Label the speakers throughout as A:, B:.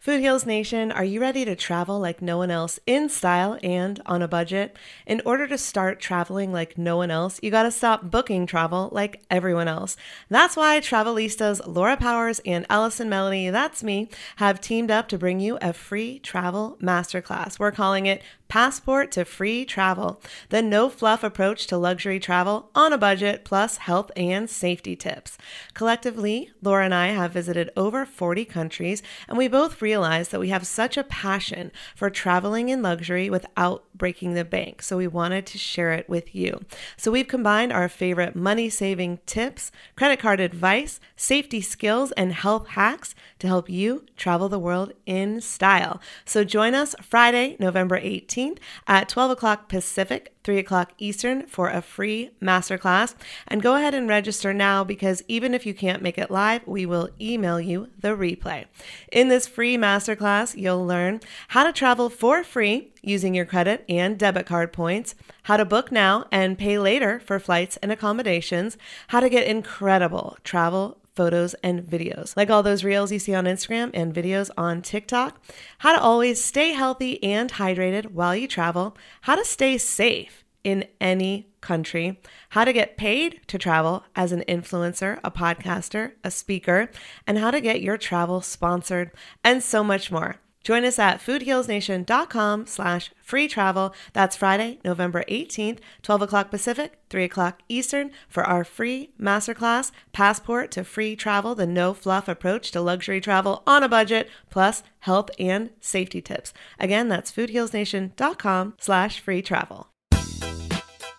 A: Food Heals Nation, are you ready to travel like no one else in style and on a budget? In order to start traveling like no one else, you gotta stop booking travel like everyone else. That's why Travelistas Laura Powers and Allison Melody, that's me, have teamed up to bring you a free travel masterclass. We're calling it Passport to Free Travel, the no fluff approach to luxury travel on a budget, plus health and safety tips. Collectively, Laura and I have visited over 40 countries, and we both realized that we have such a passion for traveling in luxury without breaking the bank. So we wanted to share it with you. So we've combined our favorite money saving tips, credit card advice, safety skills, and health hacks to help you travel the world in style. So join us Friday, November 18th at 12 o'clock Pacific, 3 o'clock Eastern for a free masterclass. And go ahead and register now because even if you can't make it live, we will email you the replay. In this free masterclass, you'll learn how to travel for free using your credit and debit card points, how to book now and pay later for flights and accommodations, how to get incredible travel photos, and videos, like all those reels you see on Instagram and videos on TikTok, how to always stay healthy and hydrated while you travel, how to stay safe in any country, how to get paid to travel as an influencer, a podcaster, a speaker, and how to get your travel sponsored, and so much more. Join us at foodhealsnation.com slash free travel. That's Friday, November 18th, 12 o'clock Pacific, 3 o'clock Eastern for our free masterclass, Passport to Free Travel, the no fluff approach to luxury travel on a budget, plus health and safety tips. Again, that's foodhealsnation.com slash free travel.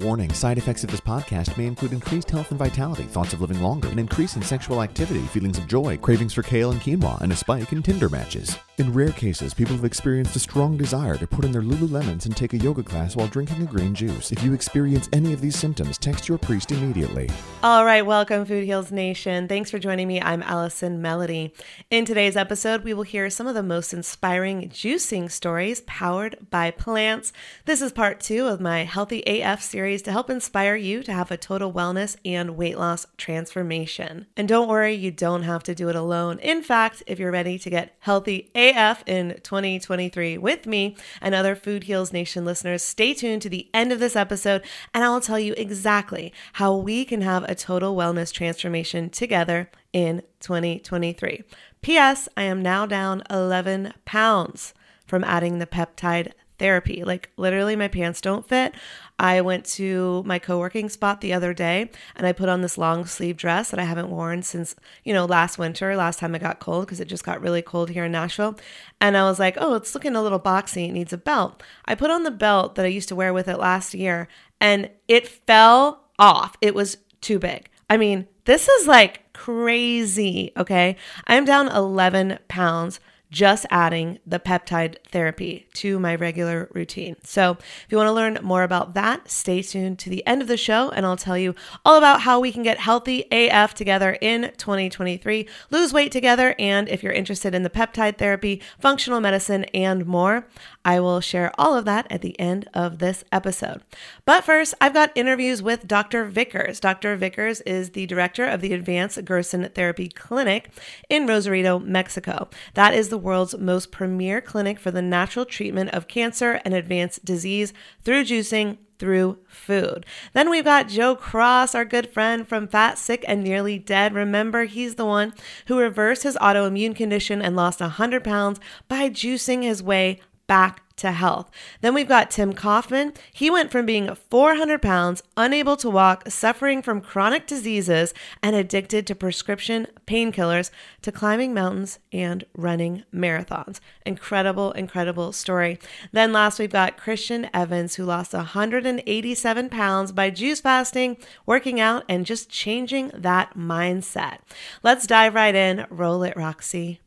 B: Warning side effects of this podcast may include increased health and vitality, thoughts of living longer, an increase in sexual activity, feelings of joy, cravings for kale and quinoa, and a spike in Tinder matches. In rare cases, people have experienced a strong desire to put in their Lululemons and take a yoga class while drinking a green juice. If you experience any of these symptoms, text your priest immediately.
A: All right, welcome, Food Heals Nation. Thanks for joining me. I'm Allison Melody. In today's episode, we will hear some of the most inspiring juicing stories powered by plants. This is part two of my Healthy AF series to help inspire you to have a total wellness and weight loss transformation. And don't worry, you don't have to do it alone. In fact, if you're ready to get healthy AF, in 2023 with me and other Food Heals Nation listeners. Stay tuned to the end of this episode, and I will tell you exactly how we can have a total wellness transformation together in 2023. P.S. I am now down 11 pounds from adding the peptide therapy. Like, literally, my pants don't fit. I went to my co working spot the other day and I put on this long sleeve dress that I haven't worn since, you know, last winter, last time it got cold because it just got really cold here in Nashville. And I was like, oh, it's looking a little boxy. It needs a belt. I put on the belt that I used to wear with it last year and it fell off. It was too big. I mean, this is like crazy. Okay. I'm down 11 pounds just adding the peptide therapy to my regular routine. So, if you want to learn more about that, stay tuned to the end of the show and I'll tell you all about how we can get healthy AF together in 2023, lose weight together, and if you're interested in the peptide therapy, functional medicine, and more, I will share all of that at the end of this episode. But first, I've got interviews with Dr. Vickers. Dr. Vickers is the director of the Advanced Gerson Therapy Clinic in Rosarito, Mexico. That is the world's most premier clinic for the natural treatment of cancer and advanced disease through juicing through food. Then we've got Joe Cross, our good friend from Fat, Sick, and Nearly Dead. Remember, he's the one who reversed his autoimmune condition and lost 100 pounds by juicing his way back to health. Then we've got Tim Kaufman. He went from being 400 pounds, unable to walk, suffering from chronic diseases, and addicted to prescription painkillers to climbing mountains and running marathons. Incredible, incredible story. Then last, we've got Christian Evans, who lost 187 pounds by juice fasting, working out, and just changing that mindset. Let's dive right in. Roll it, Roxy.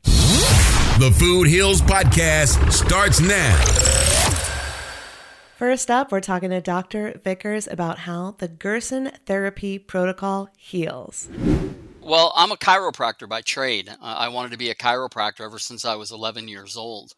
C: The Food Heals Podcast starts now.
A: First up, we're talking to Dr. Vickers about how the Gerson therapy protocol heals.
D: Well, I'm a chiropractor by trade. Uh, I wanted to be a chiropractor ever since I was 11 years old.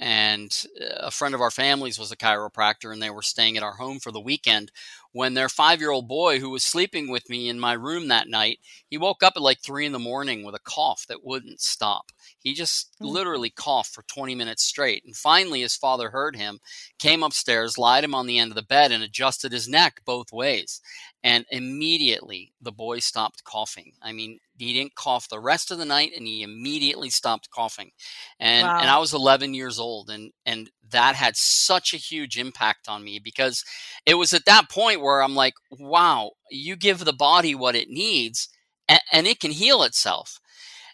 D: And uh, a friend of our family's was a chiropractor, and they were staying at our home for the weekend when their five year old boy, who was sleeping with me in my room that night, he woke up at like three in the morning with a cough that wouldn't stop. He just mm-hmm. literally coughed for 20 minutes straight. And finally, his father heard him, came upstairs, lied him on the end of the bed, and adjusted his neck both ways. And immediately the boy stopped coughing. I mean, he didn't cough the rest of the night and he immediately stopped coughing. And wow. and I was 11 years old and and that had such a huge impact on me because it was at that point where I'm like, wow, you give the body what it needs and, and it can heal itself.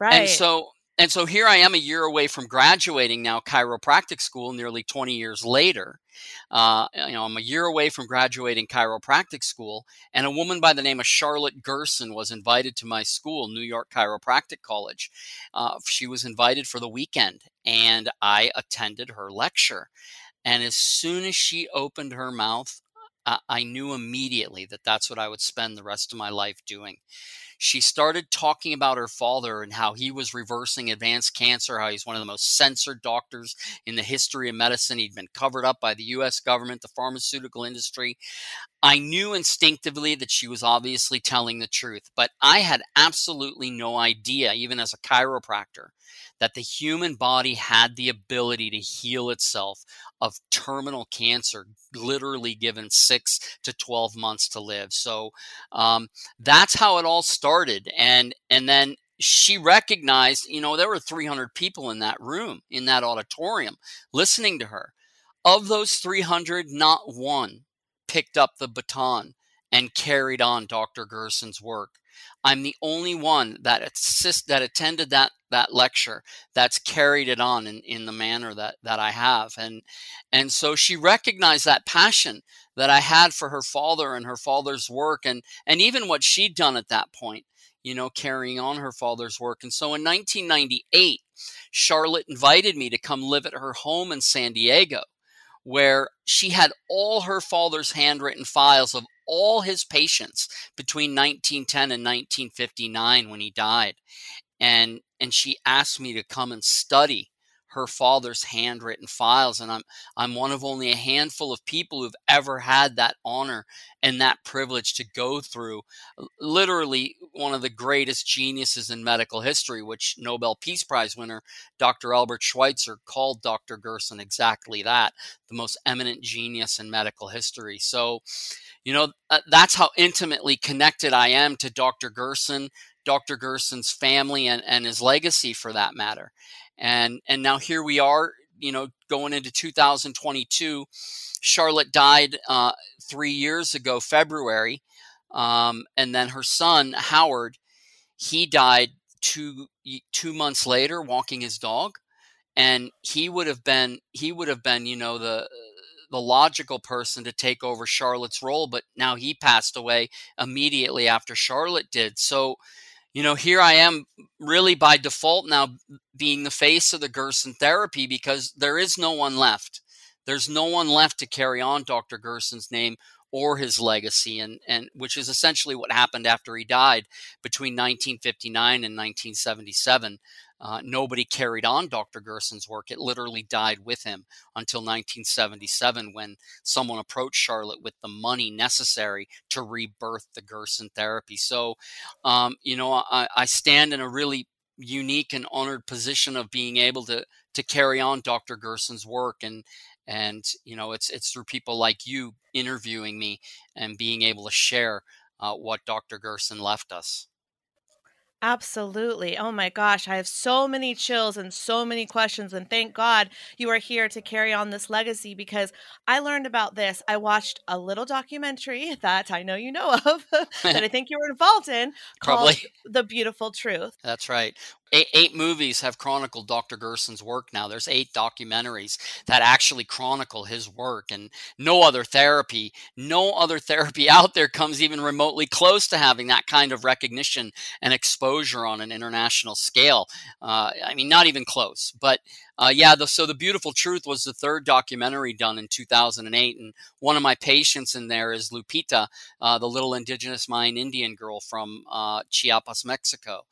D: Right. And so and so here I am a year away from graduating now chiropractic school nearly 20 years later. Uh, you know, I'm a year away from graduating chiropractic school, and a woman by the name of Charlotte Gerson was invited to my school, New York Chiropractic College. Uh, she was invited for the weekend, and I attended her lecture. And as soon as she opened her mouth, I, I knew immediately that that's what I would spend the rest of my life doing she started talking about her father and how he was reversing advanced cancer, how he's one of the most censored doctors in the history of medicine. He'd been covered up by the US government, the pharmaceutical industry. I knew instinctively that she was obviously telling the truth, but I had absolutely no idea, even as a chiropractor, that the human body had the ability to heal itself of terminal cancer, literally given six to 12 months to live. So um, that's how it all started. And, and then she recognized, you know, there were 300 people in that room, in that auditorium, listening to her. Of those 300, not one picked up the baton and carried on Dr. Gerson's work. I'm the only one that assist that attended that that lecture that's carried it on in, in the manner that that I have. And and so she recognized that passion that I had for her father and her father's work and and even what she'd done at that point, you know, carrying on her father's work. And so in 1998, Charlotte invited me to come live at her home in San Diego where she had all her father's handwritten files of all his patients between 1910 and 1959 when he died. And and she asked me to come and study her father's handwritten files and I'm I'm one of only a handful of people who've ever had that honor and that privilege to go through literally one of the greatest geniuses in medical history which Nobel Peace Prize winner Dr. Albert Schweitzer called Dr. Gerson exactly that the most eminent genius in medical history so you know uh, that's how intimately connected I am to Dr. Gerson Dr. Gerson's family and, and his legacy for that matter and and now here we are you know going into 2022 charlotte died uh, three years ago february um, and then her son howard he died two two months later walking his dog. And he would have been he would have been you know the the logical person to take over charlotte's role but now he passed away immediately after charlotte did. So you know, here I am really by default now being the face of the Gerson therapy because there is no one left. There's no one left to carry on Dr. Gerson's name or his legacy, and, and which is essentially what happened after he died between 1959 and 1977. Uh, nobody carried on Dr. Gerson's work. It literally died with him until 1977 when someone approached Charlotte with the money necessary to rebirth the Gerson therapy. So, um, you know, I, I stand in a really unique and honored position of being able to to carry on Dr. Gerson's work and and you know it's it's through people like you interviewing me and being able to share uh, what Dr. Gerson left us.
A: Absolutely. Oh my gosh, I have so many chills and so many questions. And thank God you are here to carry on this legacy because I learned about this. I watched a little documentary that I know you know of that I think you were involved in called Probably. The Beautiful Truth.
D: That's right eight, eight, movies have chronicled Dr. Gerson's work now. There's eight documentaries that actually chronicle his work, and no other therapy, no other therapy out there comes even remotely close to having that kind of recognition and exposure on an international scale. Uh, I mean, not even close. But uh, yeah, the, so the beautiful truth was the third documentary done in 2008, and one of my patients in there is Lupita, uh, the little indigenous Mayan Indian girl from uh, Chiapas, Mexico.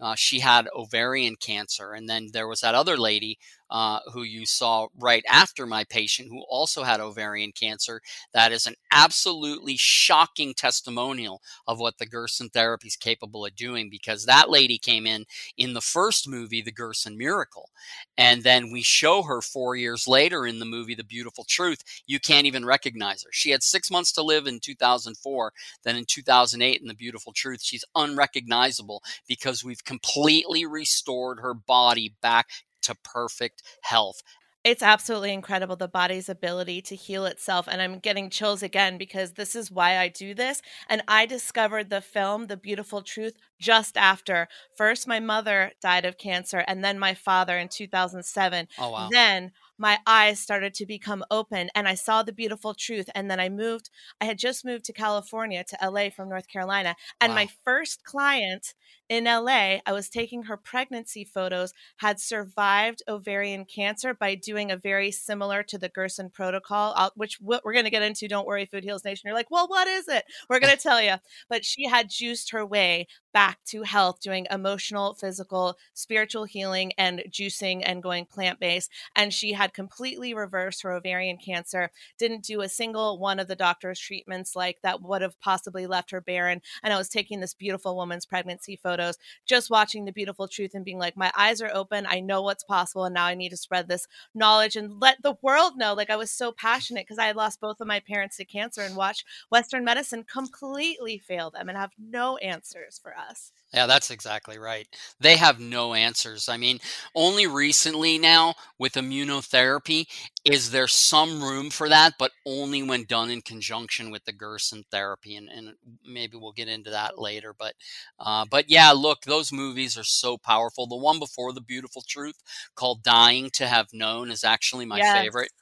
D: Uh, she had ovarian cancer. And then there was that other lady uh, who you saw right after my patient who also had ovarian cancer. That is an absolutely shocking testimonial of what the Gerson therapy is capable of doing because that lady came in in the first movie, The Gerson Miracle. And then we show her four years later in the movie, The Beautiful Truth. You can't even recognize her. She had six months to live in 2004. Then in 2008, in The Beautiful Truth, she's unrecognizable because we've completely restored her body back to perfect health.
A: It's absolutely incredible the body's ability to heal itself. And I'm getting chills again because this is why I do this. And I discovered the film, The Beautiful Truth, just after. First, my mother died of cancer, and then my father in 2007.
D: Oh, wow.
A: Then my eyes started to become open and I saw the beautiful truth. And then I moved, I had just moved to California, to LA from North Carolina. And wow. my first client in LA, I was taking her pregnancy photos, had survived ovarian cancer by doing a very similar to the Gerson protocol, which we're going to get into. Don't worry, Food Heals Nation. You're like, well, what is it? We're going to tell you. But she had juiced her way back to health, doing emotional, physical, spiritual healing, and juicing and going plant based. And she had completely reversed her ovarian cancer, didn't do a single one of the doctor's treatments like that would have possibly left her barren. And I was taking this beautiful woman's pregnancy photo photos, just watching the beautiful truth and being like, my eyes are open. I know what's possible. And now I need to spread this knowledge and let the world know. Like I was so passionate because I had lost both of my parents to cancer and watched Western medicine completely fail them and have no answers for us.
D: Yeah, that's exactly right. They have no answers. I mean, only recently now with immunotherapy is there some room for that, but only when done in conjunction with the Gerson therapy, and, and maybe we'll get into that later. But, uh, but yeah, look, those movies are so powerful. The one before The Beautiful Truth, called "Dying to Have Known," is actually my yes. favorite.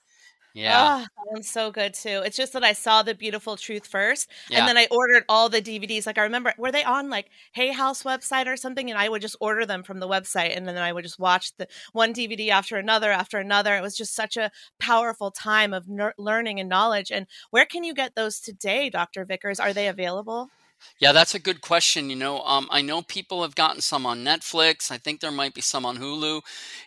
D: Yeah.
A: Oh, that one's so good too. It's just that I saw the beautiful truth first yeah. and then I ordered all the DVDs. Like I remember were they on like Hay House website or something? And I would just order them from the website and then I would just watch the one DVD after another after another. It was just such a powerful time of ner- learning and knowledge. And where can you get those today, Dr. Vickers? Are they available?
D: Yeah, that's a good question. You know, um, I know people have gotten some on Netflix. I think there might be some on Hulu.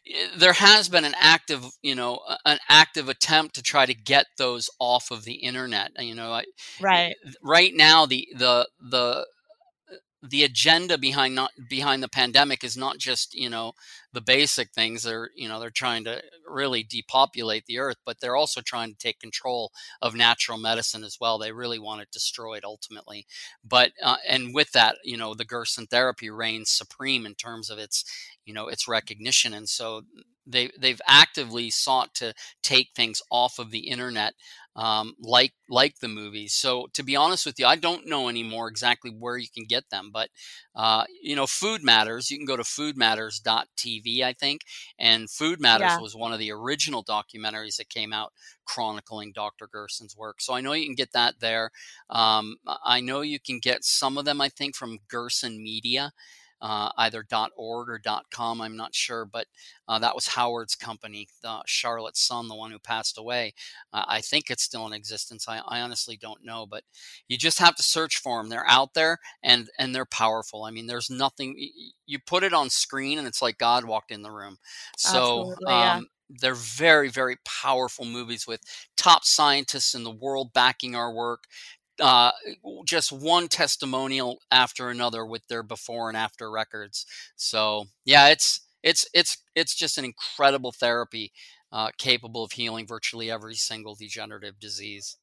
D: Eh, there has been an active, you know, an active attempt to try to get those off of the internet. You know, I, eh,
A: right
D: right now the the the eh, the agenda behind not behind the pandemic is not just you know the basic things they're you know they're trying to really depopulate the earth but they're also trying to take control of natural medicine as well they really want it destroyed ultimately but uh, and with that you know the gerson therapy reigns supreme in terms of its you know its recognition and so they they've actively sought to take things off of the internet um, like like the movies. So to be honest with you, I don't know anymore exactly where you can get them, but uh, you know, Food Matters. You can go to foodmatters.tv, I think, and Food Matters yeah. was one of the original documentaries that came out chronicling Dr. Gerson's work. So I know you can get that there. Um, I know you can get some of them, I think, from Gerson Media uh, either .org or .com. I'm not sure, but uh, that was Howard's company, Charlotte's son, the one who passed away. Uh, I think it's still in existence. I, I, honestly don't know, but you just have to search for them. They're out there and and they're powerful. I mean, there's nothing. You put it on screen and it's like God walked in the room. So. Um, they're very very powerful movies with top scientists in the world backing our work uh, just one testimonial after another with their before and after records. So yeah, it's it's it's it's just an incredible therapy uh, capable of healing virtually every single degenerative disease.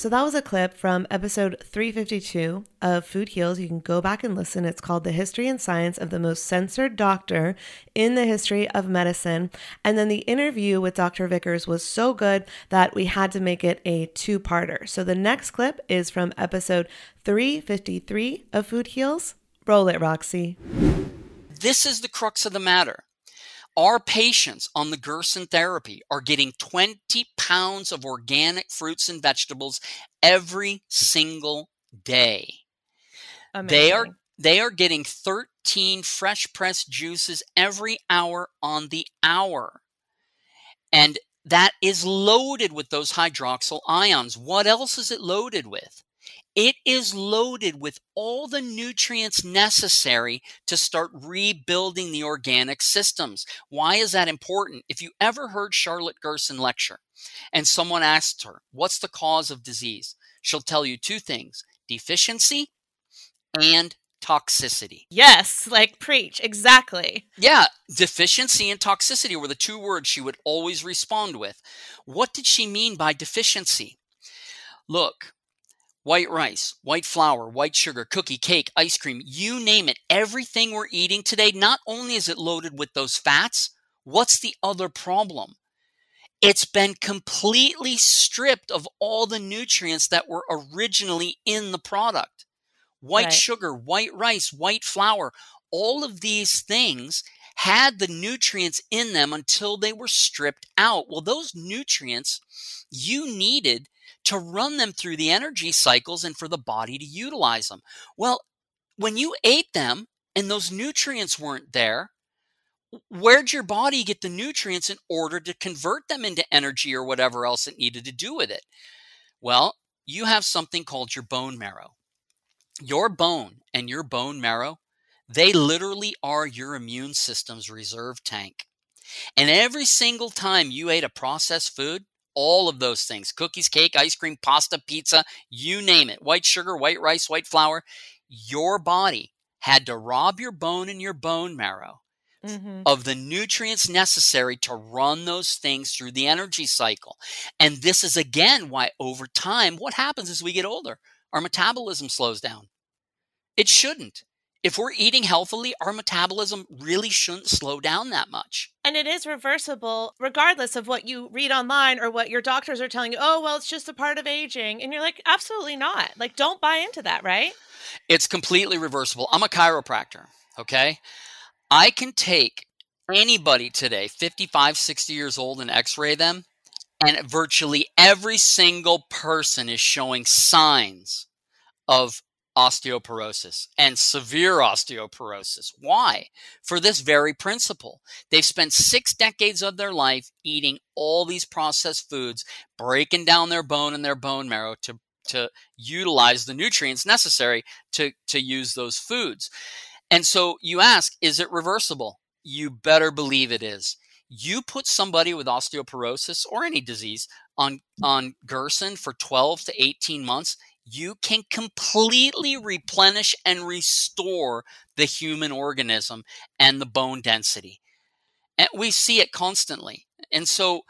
A: So that was a clip from episode 352 of Food Heals. You can go back and listen. It's called The History and Science of the Most Censored Doctor in the History of Medicine. And then the interview with Dr. Vickers was so good that we had to make it a two parter. So the next clip is from episode 353 of Food Heals. Roll it, Roxy.
D: this is the crux of the matter. Our patients on the Gerson therapy are getting 20 pounds of organic fruits and vegetables every single day.
A: Amazing.
D: They are they are getting 13 fresh pressed juices every hour on the hour. And that is loaded with those hydroxyl ions. What else is it loaded with? It is loaded with all the nutrients necessary to start rebuilding the organic systems. Why is that important? If you ever heard Charlotte Gerson lecture and someone asked her, What's the cause of disease? She'll tell you two things deficiency and toxicity.
A: Yes, like preach. Exactly.
D: Yeah, deficiency and toxicity were the two words she would always respond with. What did she mean by deficiency? Look, white rice, white flour, white sugar, cookie, cake, ice cream, you name it, everything we're eating today, not only is it loaded with those fats, what's the other problem? It's been completely stripped of all the nutrients that were originally in the product. White
A: Right.
D: sugar, white rice, white flour, all of these things had the nutrients in them until they were stripped out. Well, those nutrients you needed to run them through the energy cycles and for the body to utilize them. Well, when you ate them and those nutrients weren't there, where'd your body get the nutrients in order to convert them into energy or whatever else it needed to do with it? Well, you have something called your bone marrow. Your bone and your bone marrow, they literally are your immune system's reserve tank. And every single time you ate a processed food, all of those things cookies, cake, ice cream, pasta, pizza, you name it white sugar, white rice, white flour your body had to rob your bone and your bone marrow
A: hmm
D: of the nutrients necessary to run those things through the energy cycle. And this is again why over time, what happens as we get older? Our metabolism slows down. It shouldn't. If we're eating healthily, our metabolism really shouldn't slow down that much.
A: And it is reversible regardless of what you read online or what your doctors are telling you. Oh, well, it's just a part of aging. And you're like, absolutely not. Like, don't buy into that, right?
D: It's completely reversible. I'm a chiropractor, okay? I can take anybody today, 55, 60 years old, and x ray them, and virtually every single person is showing signs of osteoporosis and severe osteoporosis. Why? For this very principle. They've spent six decades of their life eating all these processed foods, breaking down their bone and their bone marrow to, to utilize the nutrients necessary to, to use those foods. And so you ask, is it reversible? You better believe it is. You put somebody with osteoporosis or any disease on, on Gerson for 12 to 18 months, you can completely replenish and restore the human organism and the bone density. And we see it constantly. And so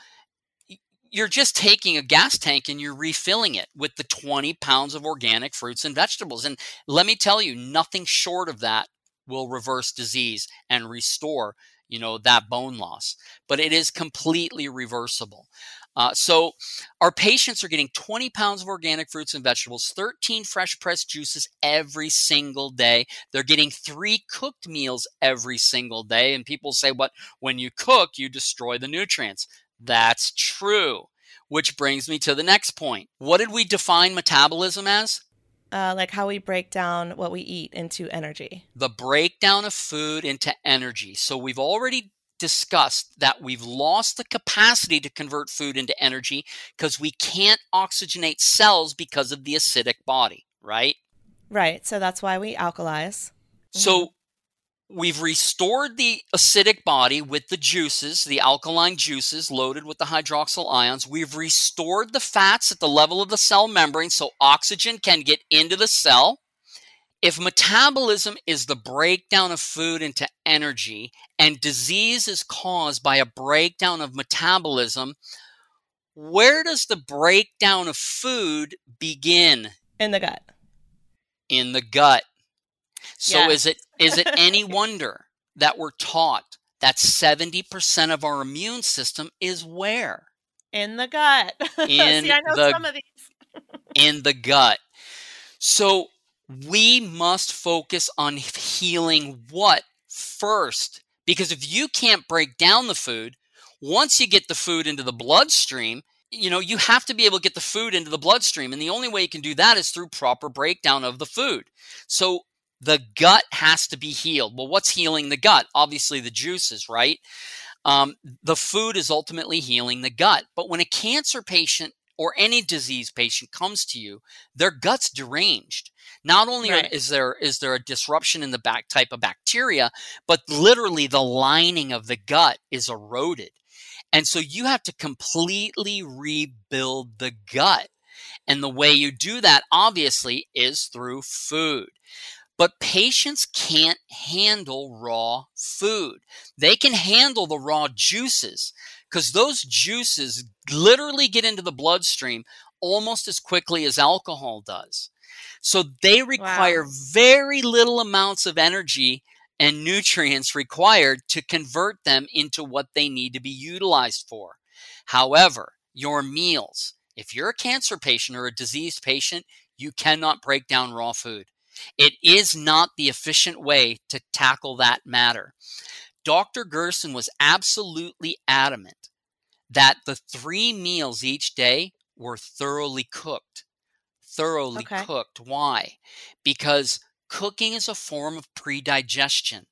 D: you're just taking a gas tank and you're refilling it with the 20 pounds of organic fruits and vegetables. And let me tell you, nothing short of that will reverse disease and restore you know that bone loss but it is completely reversible uh, so our patients are getting 20 pounds of organic fruits and vegetables 13 fresh pressed juices every single day. They're getting three cooked meals every single day and people say what when you cook you destroy the nutrients. That's true. Which brings me to the next point. What did we define metabolism as?
A: Uh, like how we break down what we eat into energy.
D: the breakdown of food into energy. So we've already discussed that we've lost the capacity to convert food into energy because we can't oxygenate cells because of the acidic body, right?
A: Right. So that's why we alkalize.
D: So mm-hmm. we've restored the acidic body with the juices, the alkaline juices loaded with the hydroxyl ions. We've restored the fats at the level of the cell membrane so oxygen can get into the cell. If metabolism is the breakdown of food into energy and disease is caused by a breakdown of metabolism, where does the breakdown of food begin?
A: In the gut.
D: in the gut. So is it is it any wonder that we're taught that 70% of our immune system is where?
A: In the gut.
D: In
A: See, I know
D: the-
A: some of these.
D: In the gut. So we must focus on healing what first because if you can't break down the food, once you get the food into the bloodstream, you know, you have to be able to get the food into the bloodstream. And the only way you can do that is through proper breakdown of the food. So the gut has to be healed. Well, what's healing the gut? Obviously, the juices, right? Um, the food is ultimately healing the gut. But when a cancer patient or any disease patient comes to you, their gut's deranged. Not only right. is there is there a disruption in the back type of bacteria, but literally the lining of the gut is eroded. And so you have to completely rebuild the gut. And the way you do that, obviously, is through food. But patients can't handle raw food. They can handle the raw juices because those juices literally get into the bloodstream almost as quickly as alcohol does. So they require wow. very little amounts of energy and nutrients required to convert them into what they need to be utilized for. However, your meals, if you're a cancer patient or a diseased patient, you cannot break down raw food. It is not the efficient way to tackle that matter. Dr. Gerson was absolutely adamant that the three meals each day were thoroughly cooked. Thoroughly okay. cooked. Why? Because cooking is a form of predigestion.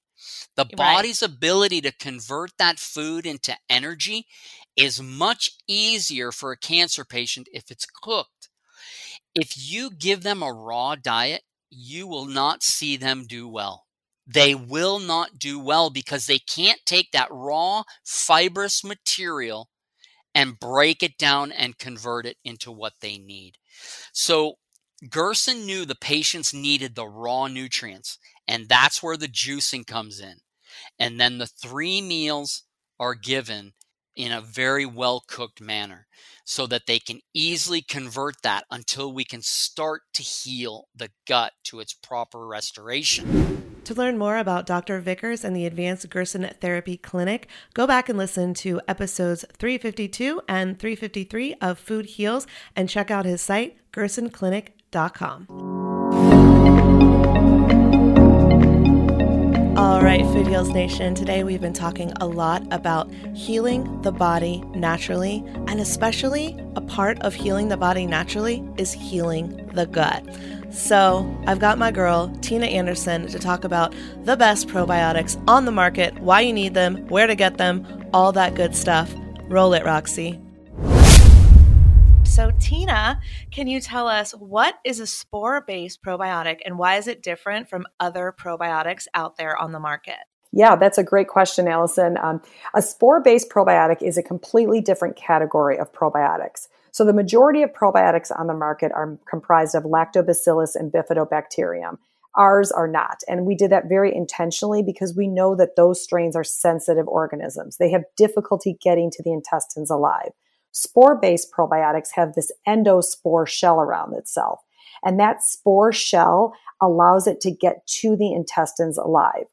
D: The right. body's ability to convert that food into energy is much easier for a cancer patient if it's cooked. If you give them a raw diet, you will not see them do well. They will not do well because they can't take that raw fibrous material and break it down and convert it into what they need. So Gerson knew the patients needed the raw nutrients, and that's where the juicing comes in. And then the three meals are given in a very well cooked manner so that they can easily convert that until we can start to heal the gut to its proper restoration.
A: To learn more about Dr. Vickers and the Advanced Gerson Therapy Clinic, go back and listen to episodes 352 and 353 of Food Heals and check out his site, gersonclinic.com. All right, Food Heals Nation. Today we've been talking a lot about healing the body naturally, and especially a part of healing the body naturally is healing the gut. So, I've got my girl, Tina Anderson, to talk about the best probiotics on the market, why you need them, where to get them, all that good stuff. Roll it, Roxy. So, Tina, can you tell us what is a spore based probiotic and why is it different from other probiotics out there on the market?
E: Yeah, that's a great question, Allison. Um, a spore based probiotic is a completely different category of probiotics. So, the majority of probiotics on the market are comprised of lactobacillus and bifidobacterium. Ours are not. And we did that very intentionally because we know that those strains are sensitive organisms. They have difficulty getting to the intestines alive. Spore based probiotics have this endospore shell around itself. And that spore shell allows it to get to the intestines alive.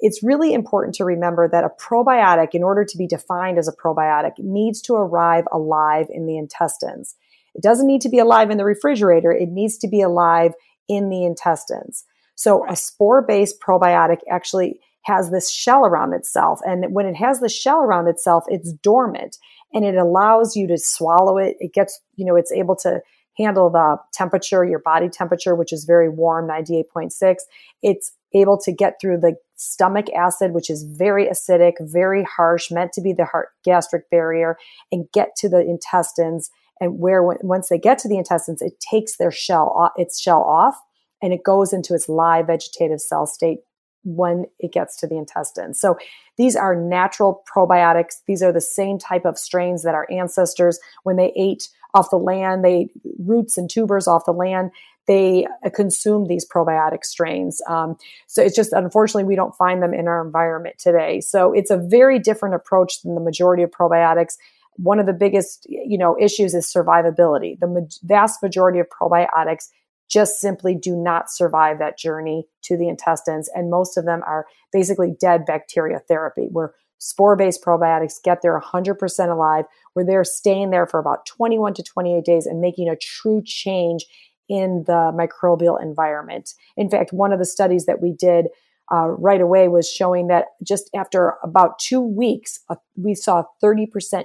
E: It's really important to remember that a probiotic, in order to be defined as a probiotic, needs to arrive alive in the intestines. It doesn't need to be alive in the refrigerator, it needs to be alive in the intestines. So, a spore based probiotic actually has this shell around itself. And when it has the shell around itself, it's dormant and it allows you to swallow it. It gets, you know, it's able to handle the temperature, your body temperature, which is very warm, 98.6. It's able to get through the stomach acid, which is very acidic, very harsh, meant to be the heart gastric barrier, and get to the intestines. And where once they get to the intestines, it takes their shell, off, its shell off, and it goes into its live vegetative cell state when it gets to the intestines. So these are natural probiotics. These are the same type of strains that our ancestors, when they ate off the land, they ate roots and tubers off the land. They consume these probiotic strains. Um, so it's just unfortunately we don't find them in our environment today. So it's a very different approach than the majority of probiotics one of the biggest you know issues is survivability the ma- vast majority of probiotics just simply do not survive that journey to the intestines. And most of them are basically dead bacteria therapy, where spore based probiotics get there 100% alive, where they're staying there for about 21 to 28 days and making a true change in the microbial environment. In fact, one of the studies that we did uh, right away was showing that just after about two weeks, uh, we saw 30%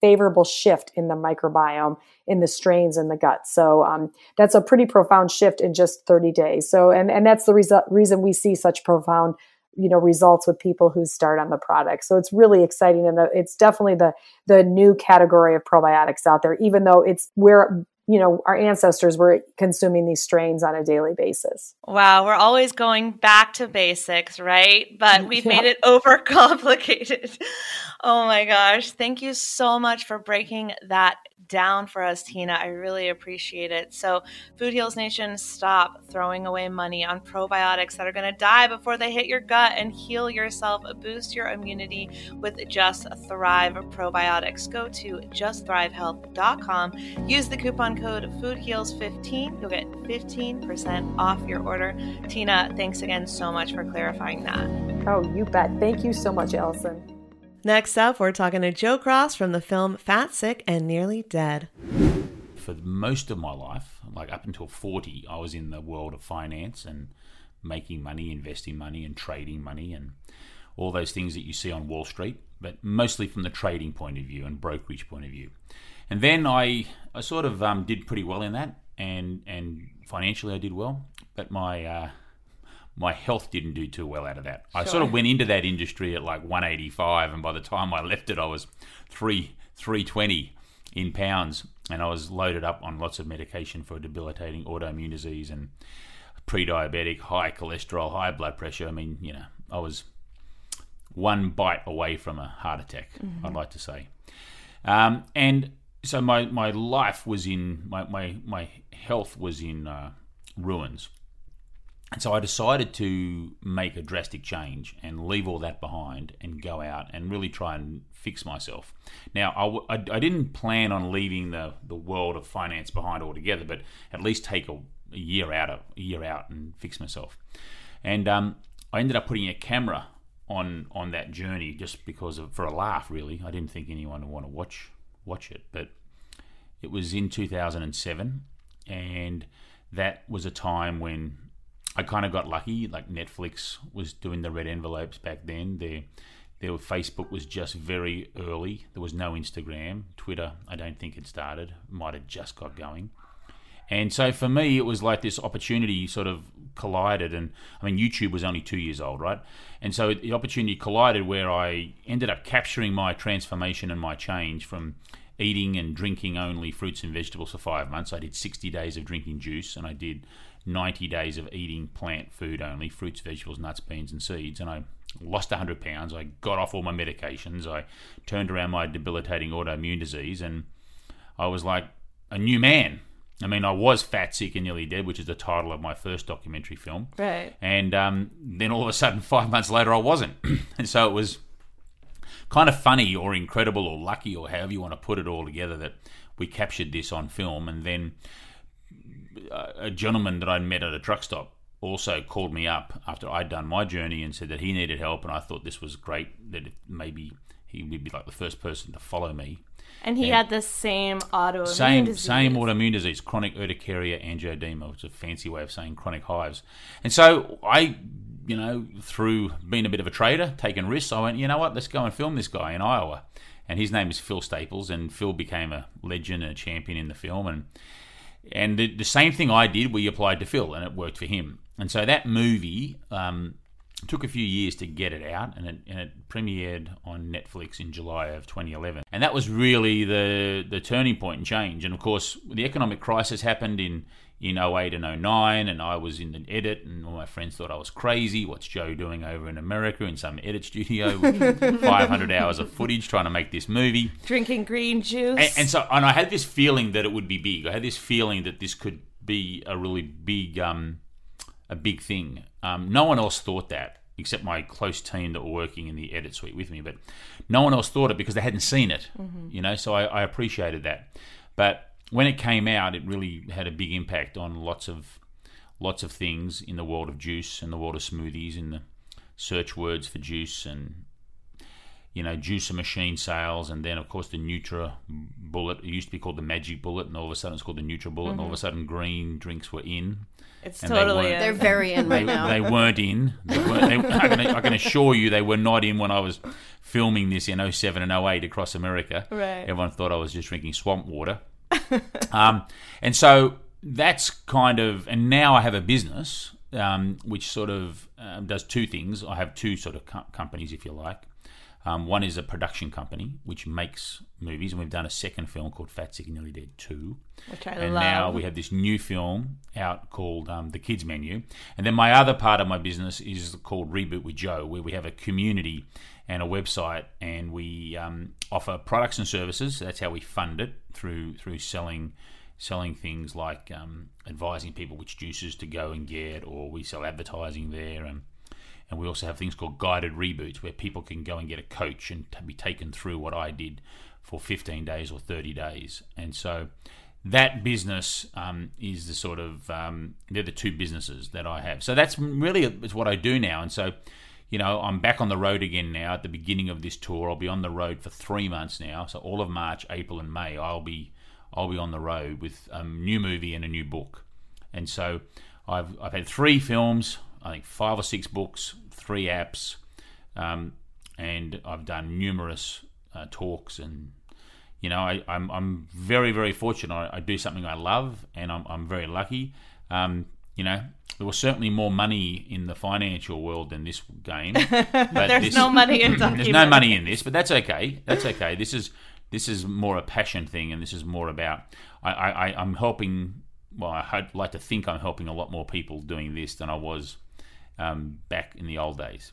E: favorable shift in the microbiome in the strains in the gut. So um, that's a pretty profound shift in just 30 days. So and and that's the reason reason we see such profound you know results with people who start on the product. So it's really exciting and the, it's definitely the the new category of probiotics out there. Even though it's where you know, our ancestors were consuming these strains on a daily basis.
A: Wow, we're always going back to basics, right? But we've yeah. made it overcomplicated. oh my gosh. Thank you so much for breaking that down for us, Tina. I really appreciate it. So, Food Heals Nation, stop throwing away money on probiotics that are going to die before they hit your gut and heal yourself. Boost your immunity with Just Thrive probiotics. Go to justthrivehealth.com. Use the coupon code FoodHeals15. You'll get 15% off your order. Tina, thanks again so much for clarifying that.
E: Oh, you bet. Thank you so much, Allison.
A: Next up, we're talking to Joe Cross from the film Fat, Sick, and Nearly Dead.
F: For most of my life, like up until 40, I was in the world of finance and making money, investing money, and trading money, and all those things that you see on Wall Street, but mostly from the trading point of view and brokerage point of view. And then I, I sort of um, did pretty well in that, and and financially I did well, but my uh, my health didn't do too well out of that. Sure. I sort of went into that industry at like 185, and by the time I left it, I was three 320 in pounds, and I was loaded up on lots of medication for debilitating autoimmune disease and pre-diabetic, high cholesterol, high blood pressure. I mean, you know, I was one bite away from a heart attack. Mm-hmm. I'd like to say, um, and so my my life was in my my my health was in uh, ruins. And so I decided to make a drastic change and leave all that behind and go out and really try and fix myself. Now, I, I, I didn't plan on leaving the, the world of finance behind altogether, but at least take a, a year out of, a year out and fix myself. And um, I ended up putting a camera on on that journey just because of for a laugh. Really, I didn't think anyone would want to watch watch it, but it was in 2007, and that was a time when I kind of got lucky. Like Netflix was doing the red envelopes back then. Their their Facebook was just very early. There was no Instagram, Twitter. I don't think it started. Might have just got going. And so for me, it was like this opportunity sort of collided. And I mean, YouTube was only two years old, right? And so the opportunity collided where I ended up capturing my transformation and my change from eating and drinking only fruits and vegetables for five months. I did 60 days of drinking juice and I did 90 days of eating plant food only fruits, vegetables, nuts, beans, and seeds. And I lost 100 pounds. I got off all my medications. I turned around my debilitating autoimmune disease, and I was like a new man. I mean, I was fat, sick, and nearly dead, which is the title of my first documentary film.
A: Right.
F: And um, then all of a sudden, five months later, I wasn't. and so it was kind of funny or incredible or lucky or however you want to put it all together that we captured this on film. And then uh, a gentleman that I'd met at a truck stop also called me up after I'd done my journey and said that he needed help, and I thought this was great that maybe he would be like the first person to follow me.
A: And he and had the same autoimmune
F: same,
A: disease.
F: Same autoimmune disease, chronic urticaria angioedema, which is a fancy way of saying chronic hives. And so I, you know, through being a bit of a trader, taking risks, I went, you know what, let's go and film this guy in Iowa. And his name is Phil Staples, and Phil became a legend and a champion in the film. And and the, the same thing I did, we applied to Phil, and it worked for him. And so that movie um, took a few years to get it out, and it, and it, premiered on Netflix in July of 2011. And that was really the the turning point and change. And of course, the economic crisis happened in in 08 and 09 and I was in an edit and all my friends thought I was crazy. What's Joe doing over in America in some edit studio with 500 hours of footage trying to make this movie?
A: Drinking green juice.
F: And, and, so and I had this feeling that it would be big. I had this feeling that this could be a really big um, a big thing. Um, no one else thought that except my close team that were working in the edit suite with me, but no one else thought it because they hadn't seen it, mm-hmm. you know, so I, I appreciated that. But when it came out, it really had a big impact on lots of lots of things in the world of juice and the world of smoothies and the search words for juice and you know, juicer machine sales, and then of course the Nutra Bullet. It used to be called the Magic Bullet, and all of a sudden it's called the NutriBullet, and all of a sudden green drinks were in.
A: It's
F: And
A: totally
F: weren't-
G: They're very in
F: They,
G: right now.
F: they weren't in. They weren't, they, I, can, I can assure you they were not in when I was filming this in 07 and 08 across America.
A: Right.
F: Everyone thought I was just drinking swamp water. um, and so that's kind of, and now I have a business um, which sort of um, does two things. I have two sort of co- companies, if you like. Um, one is a production company which makes movies, and we've done a second film called Fat Sick and Nearly Dead 2
A: which I
F: and
A: love.
F: now we have this new film out called um, The Kids Menu. And then my other part of my business is called Reboot with Joe, where we have a community and a website, and we um, offer products and services. That's how we fund it through through selling selling things like um, advising people which juices to go and get, or we sell advertising there, and and we also have things called guided reboots where people can go and get a coach and be taken through what I did for 15 days or 30 days. And so that business um, is the sort of um, they're the two businesses that I have. So that's really it's what I do now. And so you know I'm back on the road again now. At the beginning of this tour, I'll be on the road for three months now. So all of March, April, and May, I'll be I'll be on the road with a new movie and a new book. And so I've I've had three films, I think five or six books, three apps, um, and I've done numerous uh, talks and you know I, I'm I'm very very fortunate. I, I do something I love, and I'm I'm very lucky. Um, you know, there was certainly more money in the financial world than this game. But
A: There's
F: this-
A: no money in
F: there's no money in this, but that's okay. That's okay. This is this is more a passion thing, and this is more about I, I, I- I'm helping. Well, I hope, like to think I'm helping a lot more people doing this than I was um, back in the old days.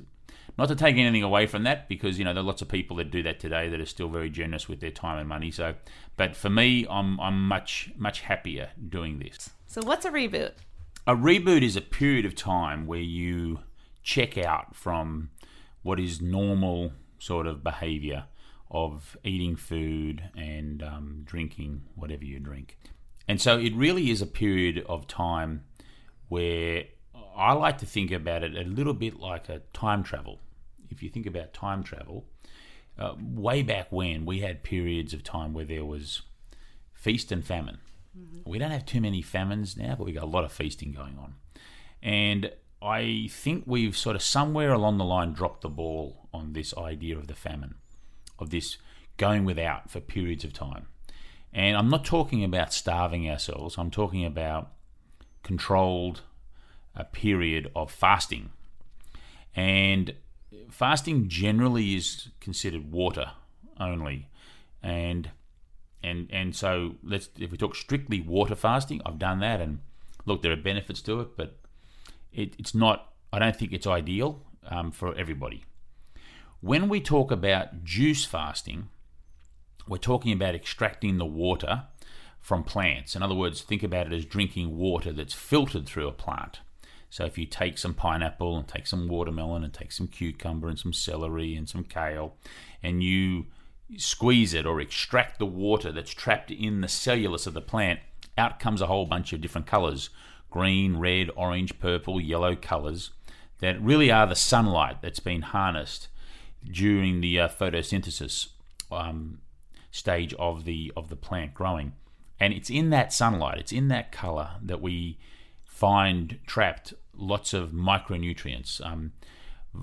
F: Not to take anything away from that, because you know there are lots of people that do that today that are still very generous with their time and money. So, but for me, I'm I'm much much happier doing this.
A: So what's a reboot?
F: A reboot is a period of time where you check out from what is normal sort of behavior of eating food and um, drinking whatever you drink. And so it really is a period of time where I like to think about it a little bit like a time travel. If you think about time travel, uh, way back when we had periods of time where there was feast and famine. We don't have too many famines now, but we got a lot of feasting going on. And I think we've sort of somewhere along the line dropped the ball on this idea of the famine, of this going without for periods of time. And I'm not talking about starving ourselves, I'm talking about controlled a period of fasting. And fasting generally is considered water only. And and and so let's if we talk strictly water fasting, I've done that and look there are benefits to it, but it, it's not I don't think it's ideal um, for everybody. When we talk about juice fasting, we're talking about extracting the water from plants. In other words, think about it as drinking water that's filtered through a plant. So if you take some pineapple and take some watermelon and take some cucumber and some celery and some kale and you squeeze it or extract the water that's trapped in the cellulose of the plant, out comes a whole bunch of different colors green, red, orange, purple, yellow colors that really are the sunlight that's been harnessed during the uh, photosynthesis um, stage of the of the plant growing. And it's in that sunlight, it's in that color that we find trapped lots of micronutrients, um,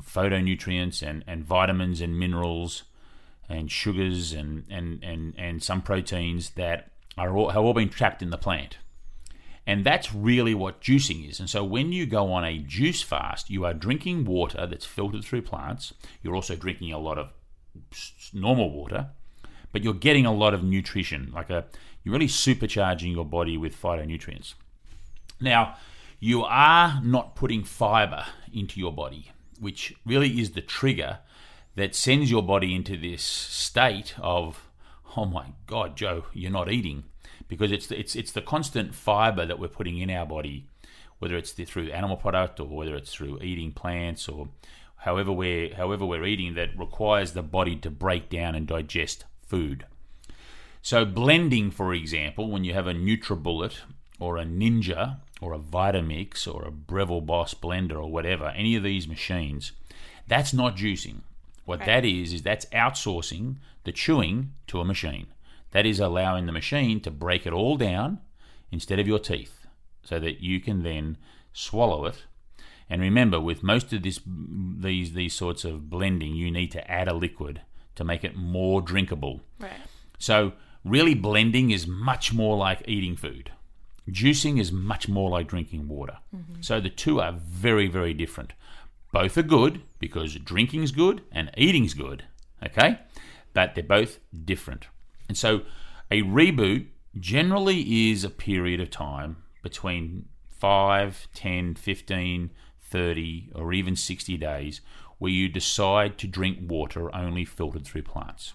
F: phytonutrients and, and vitamins and minerals and sugars and, and, and, and some proteins that are all, have all been trapped in the plant. And that's really what juicing is. And so when you go on a juice fast, you are drinking water that's filtered through plants. You're also drinking a lot of normal water, but you're getting a lot of nutrition. Like a, you're really supercharging your body with phytonutrients. Now, you are not putting fiber into your body, which really is the trigger that sends your body into this state of, oh my God, Joe, you're not eating. Because it's the, it's, it's the constant fiber that we're putting in our body, whether it's the, through animal product or whether it's through eating plants or however we're, however we're eating, that requires the body to break down and digest food. So, blending, for example, when you have a NutriBullet or a Ninja or a Vitamix or a Breville Boss blender or whatever, any of these machines, that's not juicing. What
A: Right.
F: that is is that's outsourcing the chewing to a machine. That is allowing the machine to break it all down instead of your teeth, so that you can then swallow it. And remember, with most of this, these these sorts of blending, you need to add a liquid to make it more drinkable.
A: Right.
F: So, really, blending is much more like eating food. Juicing is much more like drinking water. Mm-hmm. So, the two are very, very different. Both are good because drinking's good and eating's good, okay? But they're both different. And so, a reboot generally is a period of time between 5, 10, 15, 30, or even 60 days where you decide to drink water only filtered through plants.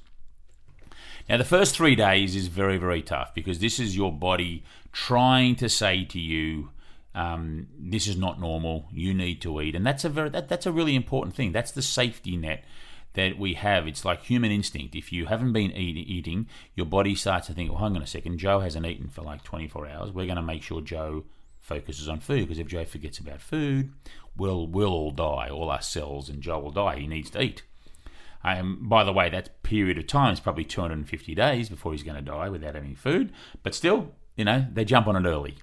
F: Now, the first three days is very, very tough because this is your body trying to say to you, um, "This is not normal. You need to eat," and that's a very that, that's a really important thing. That's the safety net that we have. It's like human instinct. If you haven't been eat, eating, your body starts to think, "Well, hang on a second. Joe hasn't eaten for like 24 hours. We're going to make sure Joe focuses on food because if Joe forgets about food, we'll we'll all die. All our cells and Joe will die. He needs to eat." Um, by the way, that period of time is probably 250 days before he's going to die without any food. But still, you know, they jump on it early.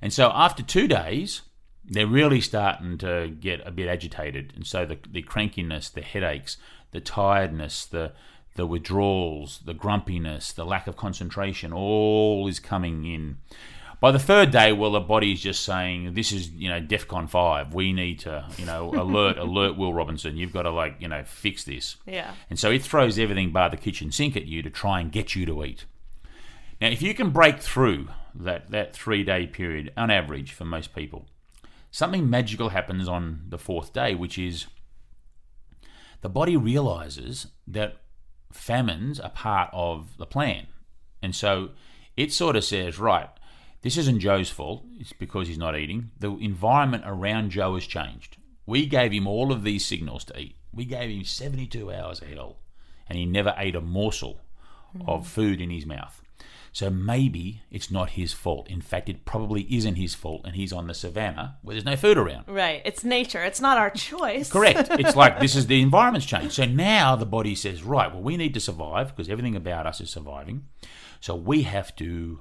F: And so after two days, they're really starting to get a bit agitated. And so the, the crankiness, the headaches, the tiredness, the the withdrawals, the grumpiness, the lack of concentration, all is coming in. By the third day, well, the body's just saying, "This is, you know, DefCon five. We need to, you know, alert, alert, Will Robinson. You've got to, like, you know, fix this."
A: Yeah.
F: And so it throws everything bar the kitchen sink at you to try and get you to eat. Now, if you can break through that, that three day period, on average for most people, something magical happens on the fourth day, which is the body realizes that famines are part of the plan. And so it sort of says, right, this isn't Joe's fault. It's because he's not eating. The environment around Joe has changed. We gave him all of these signals to eat. We gave him 72 hours of hell, and he never ate a morsel of food in his mouth. So maybe it's not his fault. In fact, it probably isn't his fault, and he's on the savannah where there's no food around.
A: Right. It's nature. It's not our choice.
F: Correct. It's like this is the environment's changed. So now the body says, right, well, we need to survive because everything about us is surviving. So we have to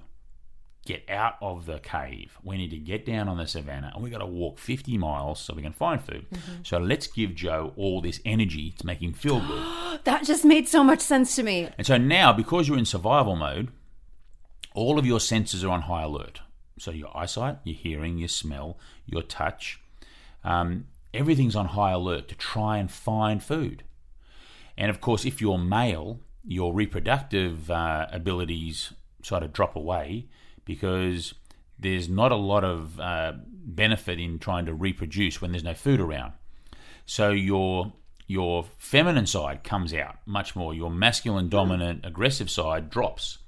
F: get out of the cave. We need to get down on the savannah and we've got to walk 50 miles so we can find food. Mm-hmm. So let's give Joe all this energy to make him feel good.
G: That just made so much sense to me.
F: And so now, because you're in survival mode, all of your senses are on high alert. So your eyesight, your hearing, your smell, your touch, um, everything's on high alert to try and find food. And of course, if you're male, your reproductive uh, abilities sort of drop away because there's not a lot of uh, benefit in trying to reproduce when there's no food around. So your your feminine side comes out much more. Your masculine, dominant, aggressive side drops.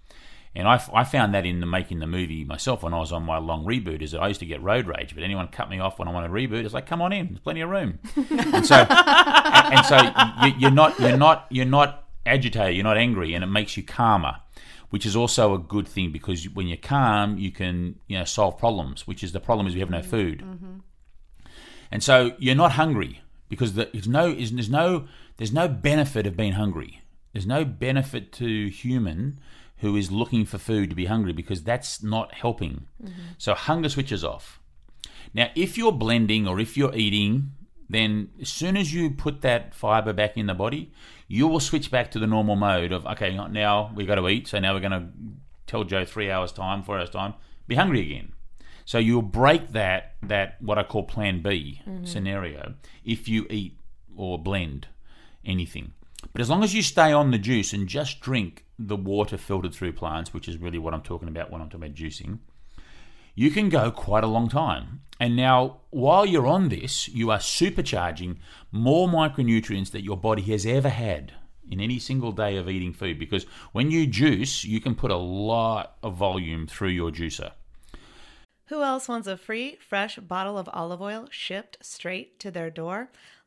F: And I, I found that in the making the movie myself when I was on my long reboot is that I used to get road rage, but anyone cut me off when I wanted to reboot. It's like, come on in, there's plenty of room. and so, and, and so you, you're not you're not you're not agitated, you're not angry, and it makes you calmer, which is also a good thing because when you're calm, you can you know solve problems. Which is the problem is we have no mm-hmm. food, mm-hmm. and so you're not hungry because the, there's no there's no there's no benefit of being hungry. There's no benefit to human who is looking for food to be hungry because that's not helping. Mm-hmm. So hunger switches off. Now, if you're blending or if you're eating, then as soon as you put that fiber back in the body, you will switch back to the normal mode of okay, now we've got to eat. So now we're going to tell Joe three hours time, four hours time, be hungry again. So you'll break that that what I call Plan B mm-hmm. scenario if you eat or blend anything. But as long as you stay on the juice and just drink the water filtered through plants, which is really what I'm talking about when I'm talking about juicing, you can go quite a long time. And now, while you're on this, you are supercharging more micronutrients that your body has ever had in any single day of eating food. Because when you juice, you can put a lot of volume through your juicer.
A: Who else wants a free, fresh bottle of olive oil shipped straight to their door?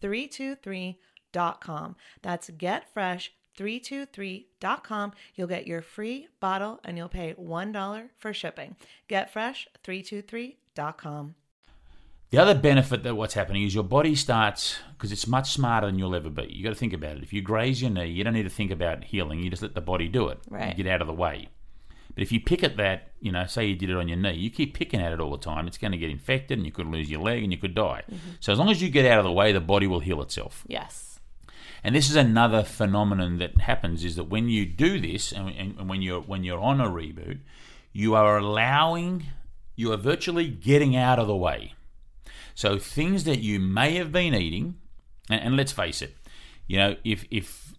A: 323.com. That's getfresh323.com. You'll get your free bottle and you'll pay $1 for shipping. Getfresh323.com.
F: The other benefit that what's happening is your body starts because it's much smarter than you'll ever be. You got to think about it. If you graze your knee, you don't need to think about healing. You just let the body do it.
A: Right.
F: You get out of the way. But if you pick at that, you know, say you did it on your knee, you keep picking at it all the time, it's going to get infected and you could lose your leg and you could die. Mm-hmm. So as long as you get out of the way, the body will heal itself.
A: Yes.
F: And this is another phenomenon that happens is that when you do this and, and, and when you're when you're on a reboot, you are allowing you are virtually getting out of the way. So things that you may have been eating, and, and let's face it, you know, if if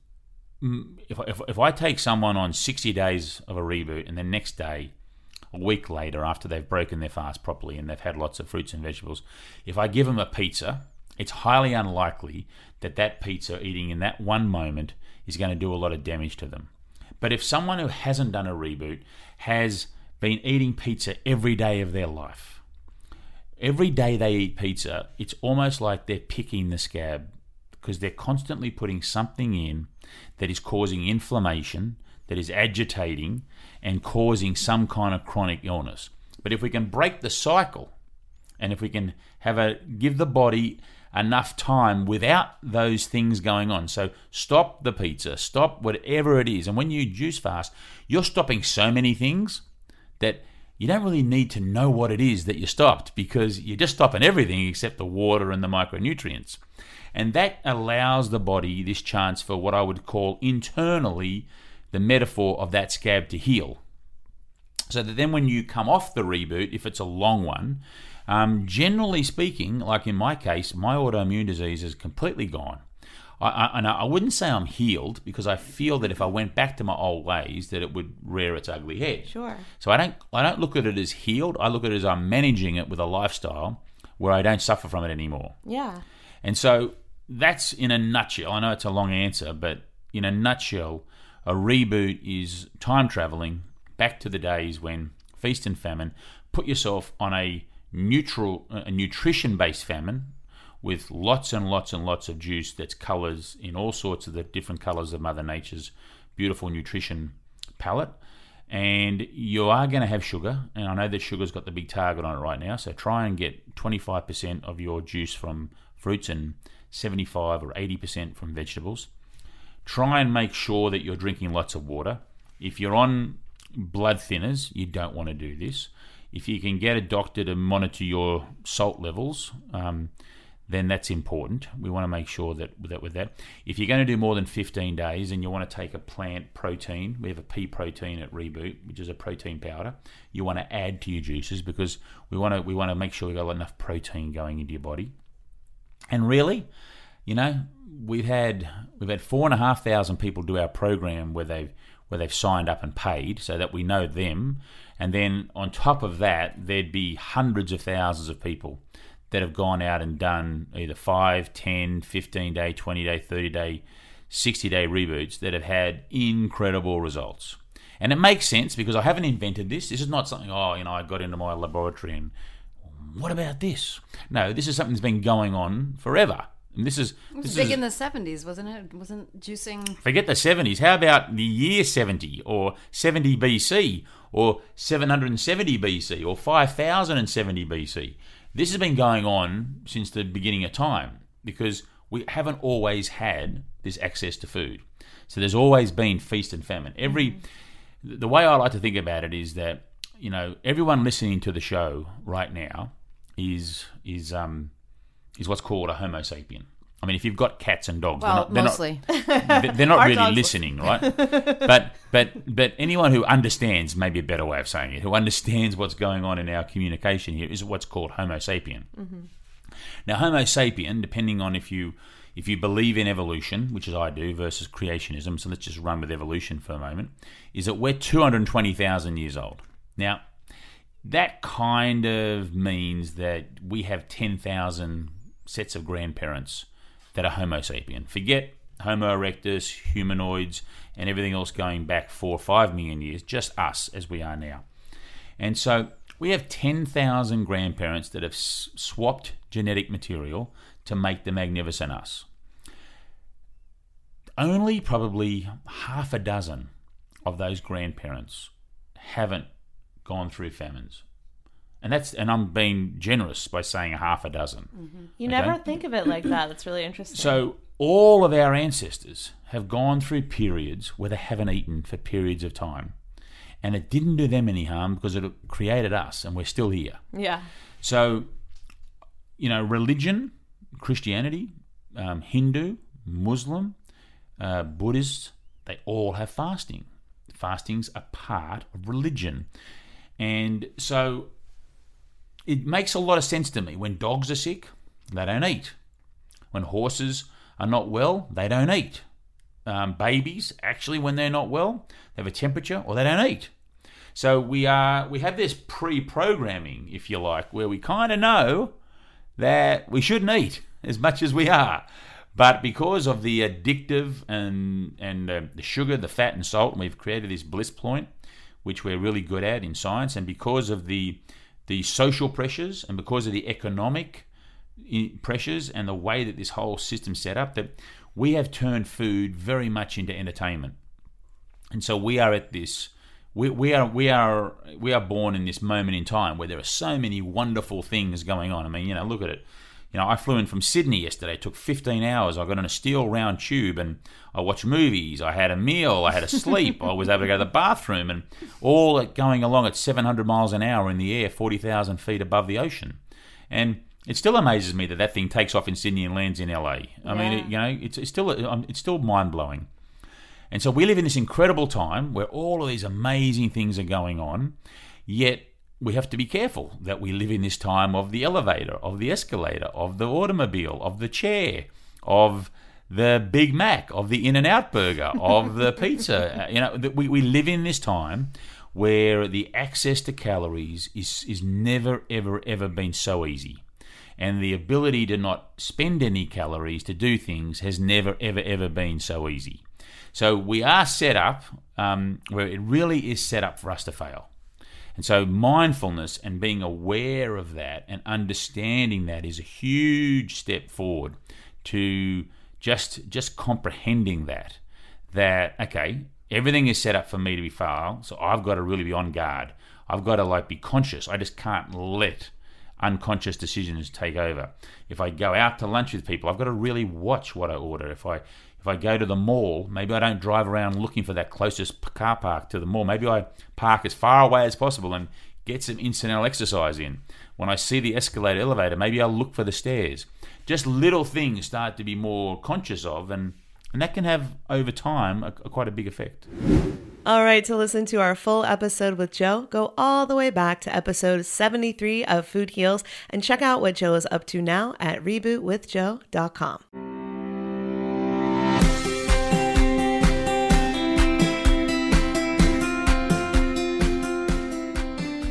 F: Mm, if, if if I take someone on 60 days of a reboot and then next day a week later after they've broken their fast properly and they've had lots of fruits and vegetables if i give them a pizza it's highly unlikely that that pizza eating in that one moment is going to do a lot of damage to them. But if someone who hasn't done a reboot has been eating pizza every day of their life every day they eat pizza it's almost like they're picking the scab because they're constantly putting something in that is causing inflammation, that is agitating, and causing some kind of chronic illness. But if we can break the cycle, and if we can have a give the body enough time without those things going on, so stop the pizza, stop whatever it is, and when you juice fast, you're stopping so many things that you don't really need to know what it is that you stopped because you're just stopping everything except the water and the micronutrients. And that allows the body this chance for what I would call internally the metaphor of that scab to heal. So that then when you come off the reboot, if it's a long one, um, generally speaking, like in my case, my autoimmune disease is completely gone. I, I, and I wouldn't say I'm healed because I feel that if I went back to my old ways, that it would rear its ugly head.
A: Sure.
F: So I don't I don't look at it as healed. I look at it as I'm managing it with a lifestyle where I don't suffer from it anymore.
A: Yeah.
F: And so that's in a nutshell. I know it's a long answer, but in a nutshell, a reboot is time traveling back to the days when feast and famine put yourself on a neutral, a nutrition based famine with lots and lots and lots of juice that's colors in all sorts of the different colors of Mother Nature's beautiful nutrition palette. And you are going to have sugar, and I know that sugar's got the big target on it right now. So try and get 25% of your juice from fruits and 75 or 80% from vegetables. Try and make sure that you're drinking lots of water. If you're on blood thinners, you don't want to do this. If you can get a doctor to monitor your salt levels, um, then that's important. We want to make sure that, that with that. If you're going to do more than 15 days and you want to take a plant protein, we have a pea protein at Reboot, which is a protein powder. You want to add to your juices because we want to we want to make sure we got enough protein going into your body. And really, you know, we've had we've had four and a half thousand people do our program where they've where they've signed up and paid so that we know them. And then on top of that, there'd be hundreds of thousands of people that have gone out and done either 5, 10, 15 day, 20 day, 30 day 60 day reboots that have had incredible results. And it makes sense because I haven't invented this. This is not something, oh, you know, I got into my laboratory and what about this? No, this is something that's been going on forever. And this is
G: It was
F: this
G: big
F: is,
G: in the seventies, wasn't it? Wasn't juicing?
F: Forget the 70s. How about the year 70 or 70 BC or 770 BC or 5070 BC? This has been going on since the beginning of time because we haven't always had this access to food. So there's always been feast and famine. Every mm-hmm. the way I like to think about it is that you know everyone listening to the show right now is is um is what's called a Homo sapien. I mean, if you've got cats and dogs,
G: Well,
F: they're not,
G: mostly.
F: they're not, they're not really listening, right? but but but anyone who understands, maybe a better way of saying it, who understands what's going on in our communication here is what's called Homo sapien. Now, Homo sapien, depending on if you if you believe in evolution, which is I do, versus creationism, so let's just run with evolution for a moment, is that we're 220,000 years old. Now, that kind of means that we have 10,000 sets of grandparents that are Homo sapien. Forget Homo erectus, humanoids, and everything else going back four or five million years, just us as we are now. And so we have 10,000 grandparents that have swapped genetic material to make the magnificent us. Only probably half a dozen of those grandparents haven't gone through famines. And that's and I'm being generous by saying a half a dozen.
A: You
F: Okay.
A: never think of it like that. That's really interesting.
F: So all of our ancestors have gone through periods where they haven't eaten for periods of time. And it didn't do them any harm because it created us and we're still here.
A: yeah.
F: So, you know, religion, Christianity, um, Hindu, Muslim, uh, Buddhist, they all have fasting. Fasting's a part of religion. And so it makes a lot of sense to me. When dogs are sick, they don't eat. When horses are not well, they don't eat. Um, babies, actually, when they're not well, they have a temperature or they don't eat. So we are we have this pre-programming, if you like, where we kind of know that we shouldn't eat as much as we are, but because of the addictive and and uh, the sugar, the fat and salt, we've created this bliss point, which we're really good at in science, and because of the the social pressures and because of the economic pressures and the way that this whole system's set up, that we have turned food very much into entertainment. And so we are at this we, we are we are we are born in this moment in time where there are so many wonderful things going on. I mean you know look at it you know i flew in from sydney yesterday. It took 15 hours. I got on a steel round tube and i watched movies. I had a meal. I had a sleep. I was able to go to the bathroom and all it going along at 700 miles an hour in the air 40000 feet above the ocean. And it still amazes me that that thing takes off in Sydney and lands in LA. I mean, it, you know, it's, it's still um, it's still mind blowing. And so we live in this incredible time where all of these amazing things are going on, yet we have to be careful that we live in this time of the elevator, of the escalator, of the automobile, of the chair, of the Big Mac, of the In and Out burger, of the pizza. You know, that we, we live in this time where the access to calories is, is never, ever, ever been so easy and the ability to not spend any calories to do things has never, ever, ever been so easy. So we are set up um, where it really is set up for us to fail. And so mindfulness and being aware of that and understanding that is a huge step forward to just just comprehending that that okay everything is set up for me to be fail so I've got to really be on guard. I've got to like be conscious. I just can't let unconscious decisions take over. If I go out to lunch with people, I've got to really watch what I order. If I if I go to the mall, maybe I don't drive around looking for that closest car park to the mall. Maybe I park as far away as possible and get some incidental exercise in. When I see the escalator elevator, maybe I'll look for the stairs. Just little things start to be more conscious of and and that can have over time a, a quite a big effect.
A: All right, to listen to our full episode with Joe, go all the way back to episode 73 of Food Heals and check out what Joe is up to now at rebootwithjoe.com.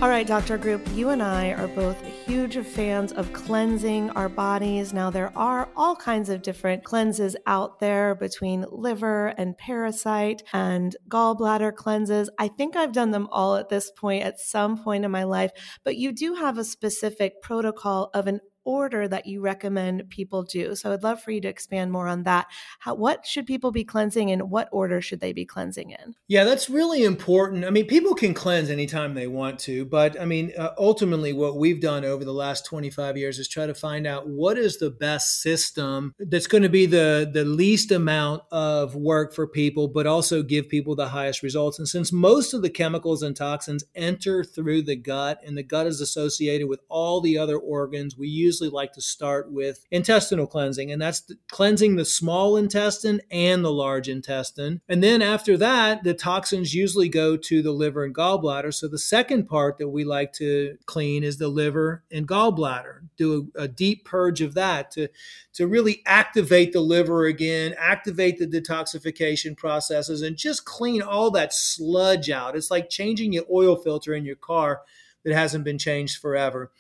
A: All right, Dr. Group, you and I are both huge fans of cleansing our bodies. Now, there are all kinds of different cleanses out there between liver and parasite and gallbladder cleanses. I think I've done them all at this point at some point in my life, but you do have a specific protocol of an order that you recommend people do. So I'd love for you to expand more on that. How, what should people be cleansing and what order should they be cleansing in?
H: Yeah, that's really important. I mean, people can cleanse anytime they want to, but I mean, uh, ultimately, what we've done over the last 25 years is try to find out what is the best system that's going to be the, the least amount of work for people, but also give people the highest results. And since most of the chemicals and toxins enter through the gut and the gut is associated with all the other organs, we use usually like to start with intestinal cleansing, and that's cleansing the small intestine and the large intestine. And then after that, the toxins usually go to the liver and gallbladder. So the second part that we like to clean is the liver and gallbladder. Do a, a deep purge of that to, to really activate the liver again, activate the detoxification processes, and just clean all that sludge out. It's like changing your oil filter in your car that hasn't been changed forever.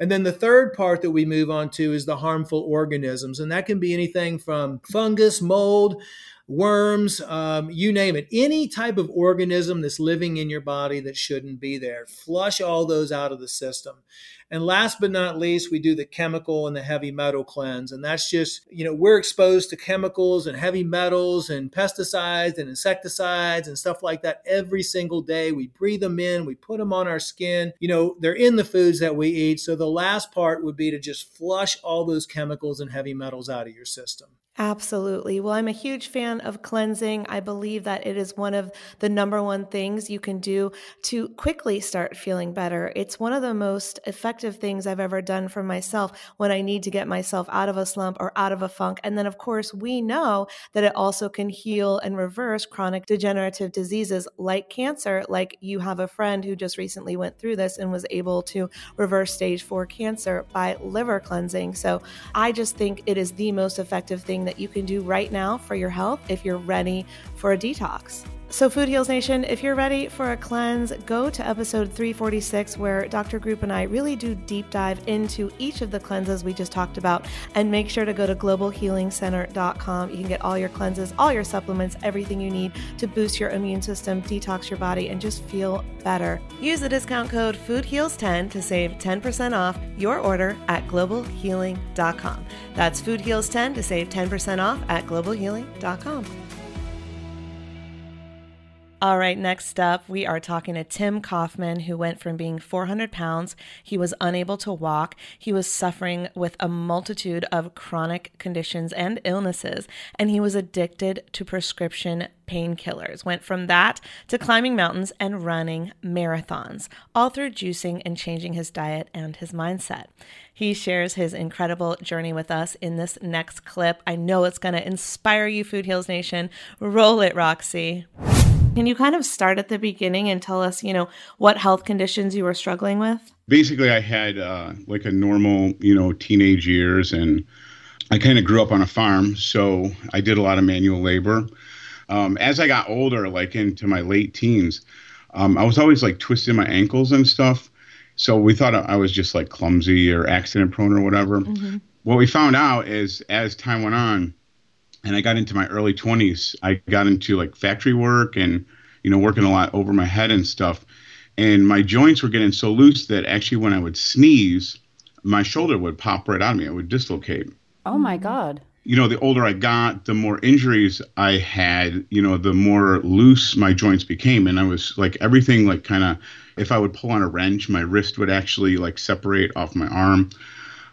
H: And then the third part that we move on to is the harmful organisms. And that can be anything from fungus, mold, worms, um, you name it. Any type of organism that's living in your body that shouldn't be there. Flush all those out of the system. And last but not least, we do the chemical and the heavy metal cleanse. And that's just, you know, we're exposed to chemicals and heavy metals and pesticides and insecticides and stuff like that every single day. We breathe them in, we put them on our skin. You know, they're in the foods that we eat. So the last part would be to just flush all those chemicals and heavy metals out of your system.
A: Absolutely. Well, I'm a huge fan of cleansing. I believe that it is one of the number one things you can do to quickly start feeling better. It's one of the most effective things I've ever done for myself when I need to get myself out of a slump or out of a funk. And then, of course, we know that it also can heal and reverse chronic degenerative diseases like cancer. Like you have a friend who just recently went through this and was able to reverse stage four cancer by liver cleansing. So I just think it is the most effective thing that you can do right now for your health if you're ready for a detox. So, Food Heals Nation, if you're ready for a cleanse, go to episode 346, where Dr. Group and I really do deep dive into each of the cleanses we just talked about. And make sure to go to globalhealingcenter.com. You can get all your cleanses, all your supplements, everything you need to boost your immune system, detox your body, and just feel better. Use the discount code FoodHeals10 to save 10% off your order at globalhealing.com. That's FoodHeals10 to save 10% off at globalhealing.com. All right, next up, we are talking to Tim Kaufman, who went from being 400 pounds. He was unable to walk. He was suffering with a multitude of chronic conditions and illnesses, and he was addicted to prescription painkillers. Went from that to climbing mountains and running marathons, all through juicing and changing his diet and his mindset. He shares his incredible journey with us in this next clip. I know it's going to inspire you, Food Heals Nation. Roll it, Roxy. Can you kind of start at the beginning and tell us, you know, what health conditions you were struggling with?
I: Basically, I had uh, like a normal, you know, teenage years, and I kind of grew up on a farm, so I did a lot of manual labor. Um, as I got older, like into my late teens, um, I was always like twisting my ankles and stuff. So we thought I was just like clumsy or accident prone or whatever. Mm-hmm. What we found out is as time went on, and I got into my early 20s, I got into like factory work and you know working a lot over my head and stuff. And my joints were getting so loose that actually when I would sneeze, my shoulder would pop right out of me. It would dislocate.
G: Oh my god.
I: You know, the older I got, the more injuries I had, you know, the more loose my joints became and I was like everything like kind of if I would pull on a wrench, my wrist would actually like separate off my arm.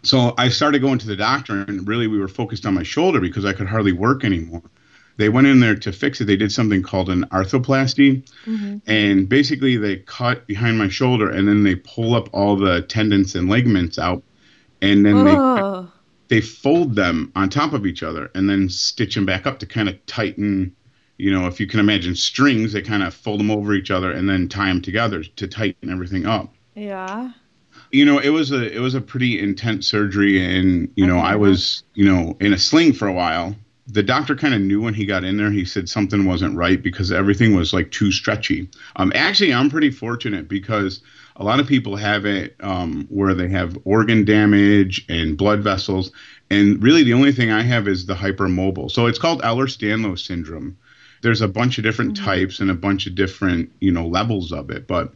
I: So I started going to the doctor, and really we were focused on my shoulder because I could hardly work anymore. They went in there to fix it. They did something called an arthroplasty, mm-hmm. and basically they cut behind my shoulder and then they pull up all the tendons and ligaments out, and then they they fold them on top of each other and then stitch them back up to kind of tighten. You know, if you can imagine strings, they kind of fold them over each other and then tie them together to tighten everything up.
A: Yeah
I: you know it was a it was a pretty intense surgery and you know i was you know in a sling for a while the doctor kind of knew when he got in there. He said something wasn't right because everything was like too stretchy. Um, actually, I'm pretty fortunate because a lot of people have it um, where they have organ damage and blood vessels, and really the only thing I have is the hypermobile. So it's called Ehlers-Danlos syndrome. There's a bunch of different mm-hmm. types and a bunch of different you know levels of it, but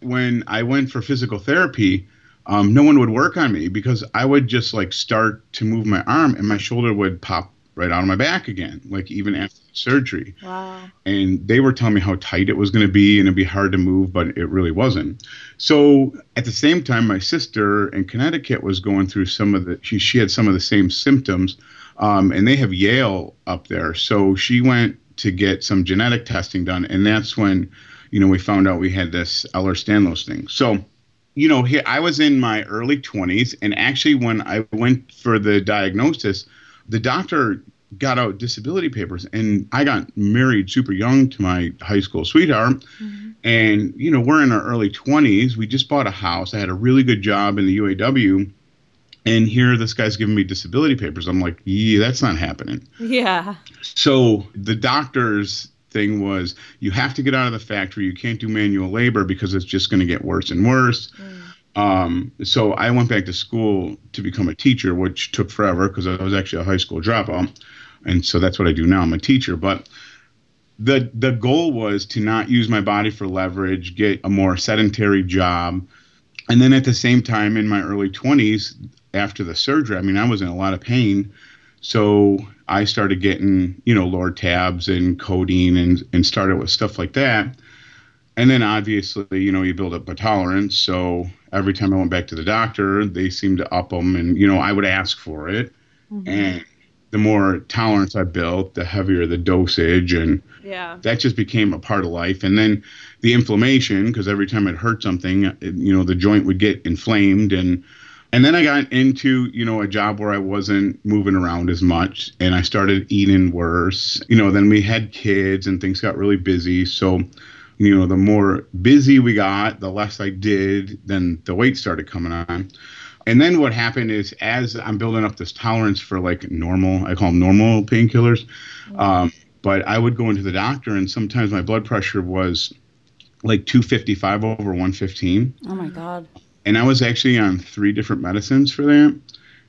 I: when I went for physical therapy, um, no one would work on me because I would just like start to move my arm and my shoulder would pop right out of my back again, like even after surgery.
A: Wow.
I: And they were telling me how tight it was going to be and it'd be hard to move, but it really wasn't. So at the same time, my sister in Connecticut was going through some of the, she, she had some of the same symptoms. Um, and they have Yale up there. So she went to get some genetic testing done. And that's when, you know, we found out we had this Ehlers-Danlos thing. So, you know, here I was in my early 20s. And actually, when I went for the diagnosis, the doctor got out disability papers and I got married super young to my high school sweetheart. Mm-hmm. And, you know, we're in our early 20s. We just bought a house. I had a really good job in the UAW. And here this guy's giving me disability papers. I'm like, yeah, that's not happening.
A: Yeah.
I: So the doctor's thing was you have to get out of the factory. You can't do manual labor because it's just going to get worse and worse. Mm. Um, so I went back to school to become a teacher, which took forever because I was actually a high school dropout, and so that's what I do now. I'm a teacher, but the the goal was to not use my body for leverage, get a more sedentary job, and then at the same time, in my early 20s, after the surgery, I mean, I was in a lot of pain, so I started getting you know Lortabs and codeine and and started with stuff like that and then obviously, you know, you build up a tolerance. So every time I went back to the doctor, they seemed to up them, and you know, I would ask for it. Mm-hmm. And the more tolerance I built, the heavier the dosage, and
A: yeah,
I: that just became a part of life. And then the inflammation, because every time it hurt something, it, you know, the joint would get inflamed, and and then I got into you know a job where I wasn't moving around as much, and I started eating worse. You know, then we had kids, and things got really busy, so you know, the more busy we got, the less I did, then the weight started coming on. And then what happened is, as I'm building up this tolerance for like normal, I call them normal painkillers, um, but I would go into the doctor, and sometimes my blood pressure was like 255 over 115.
A: Oh my God.
I: And I was actually on three different medicines for that.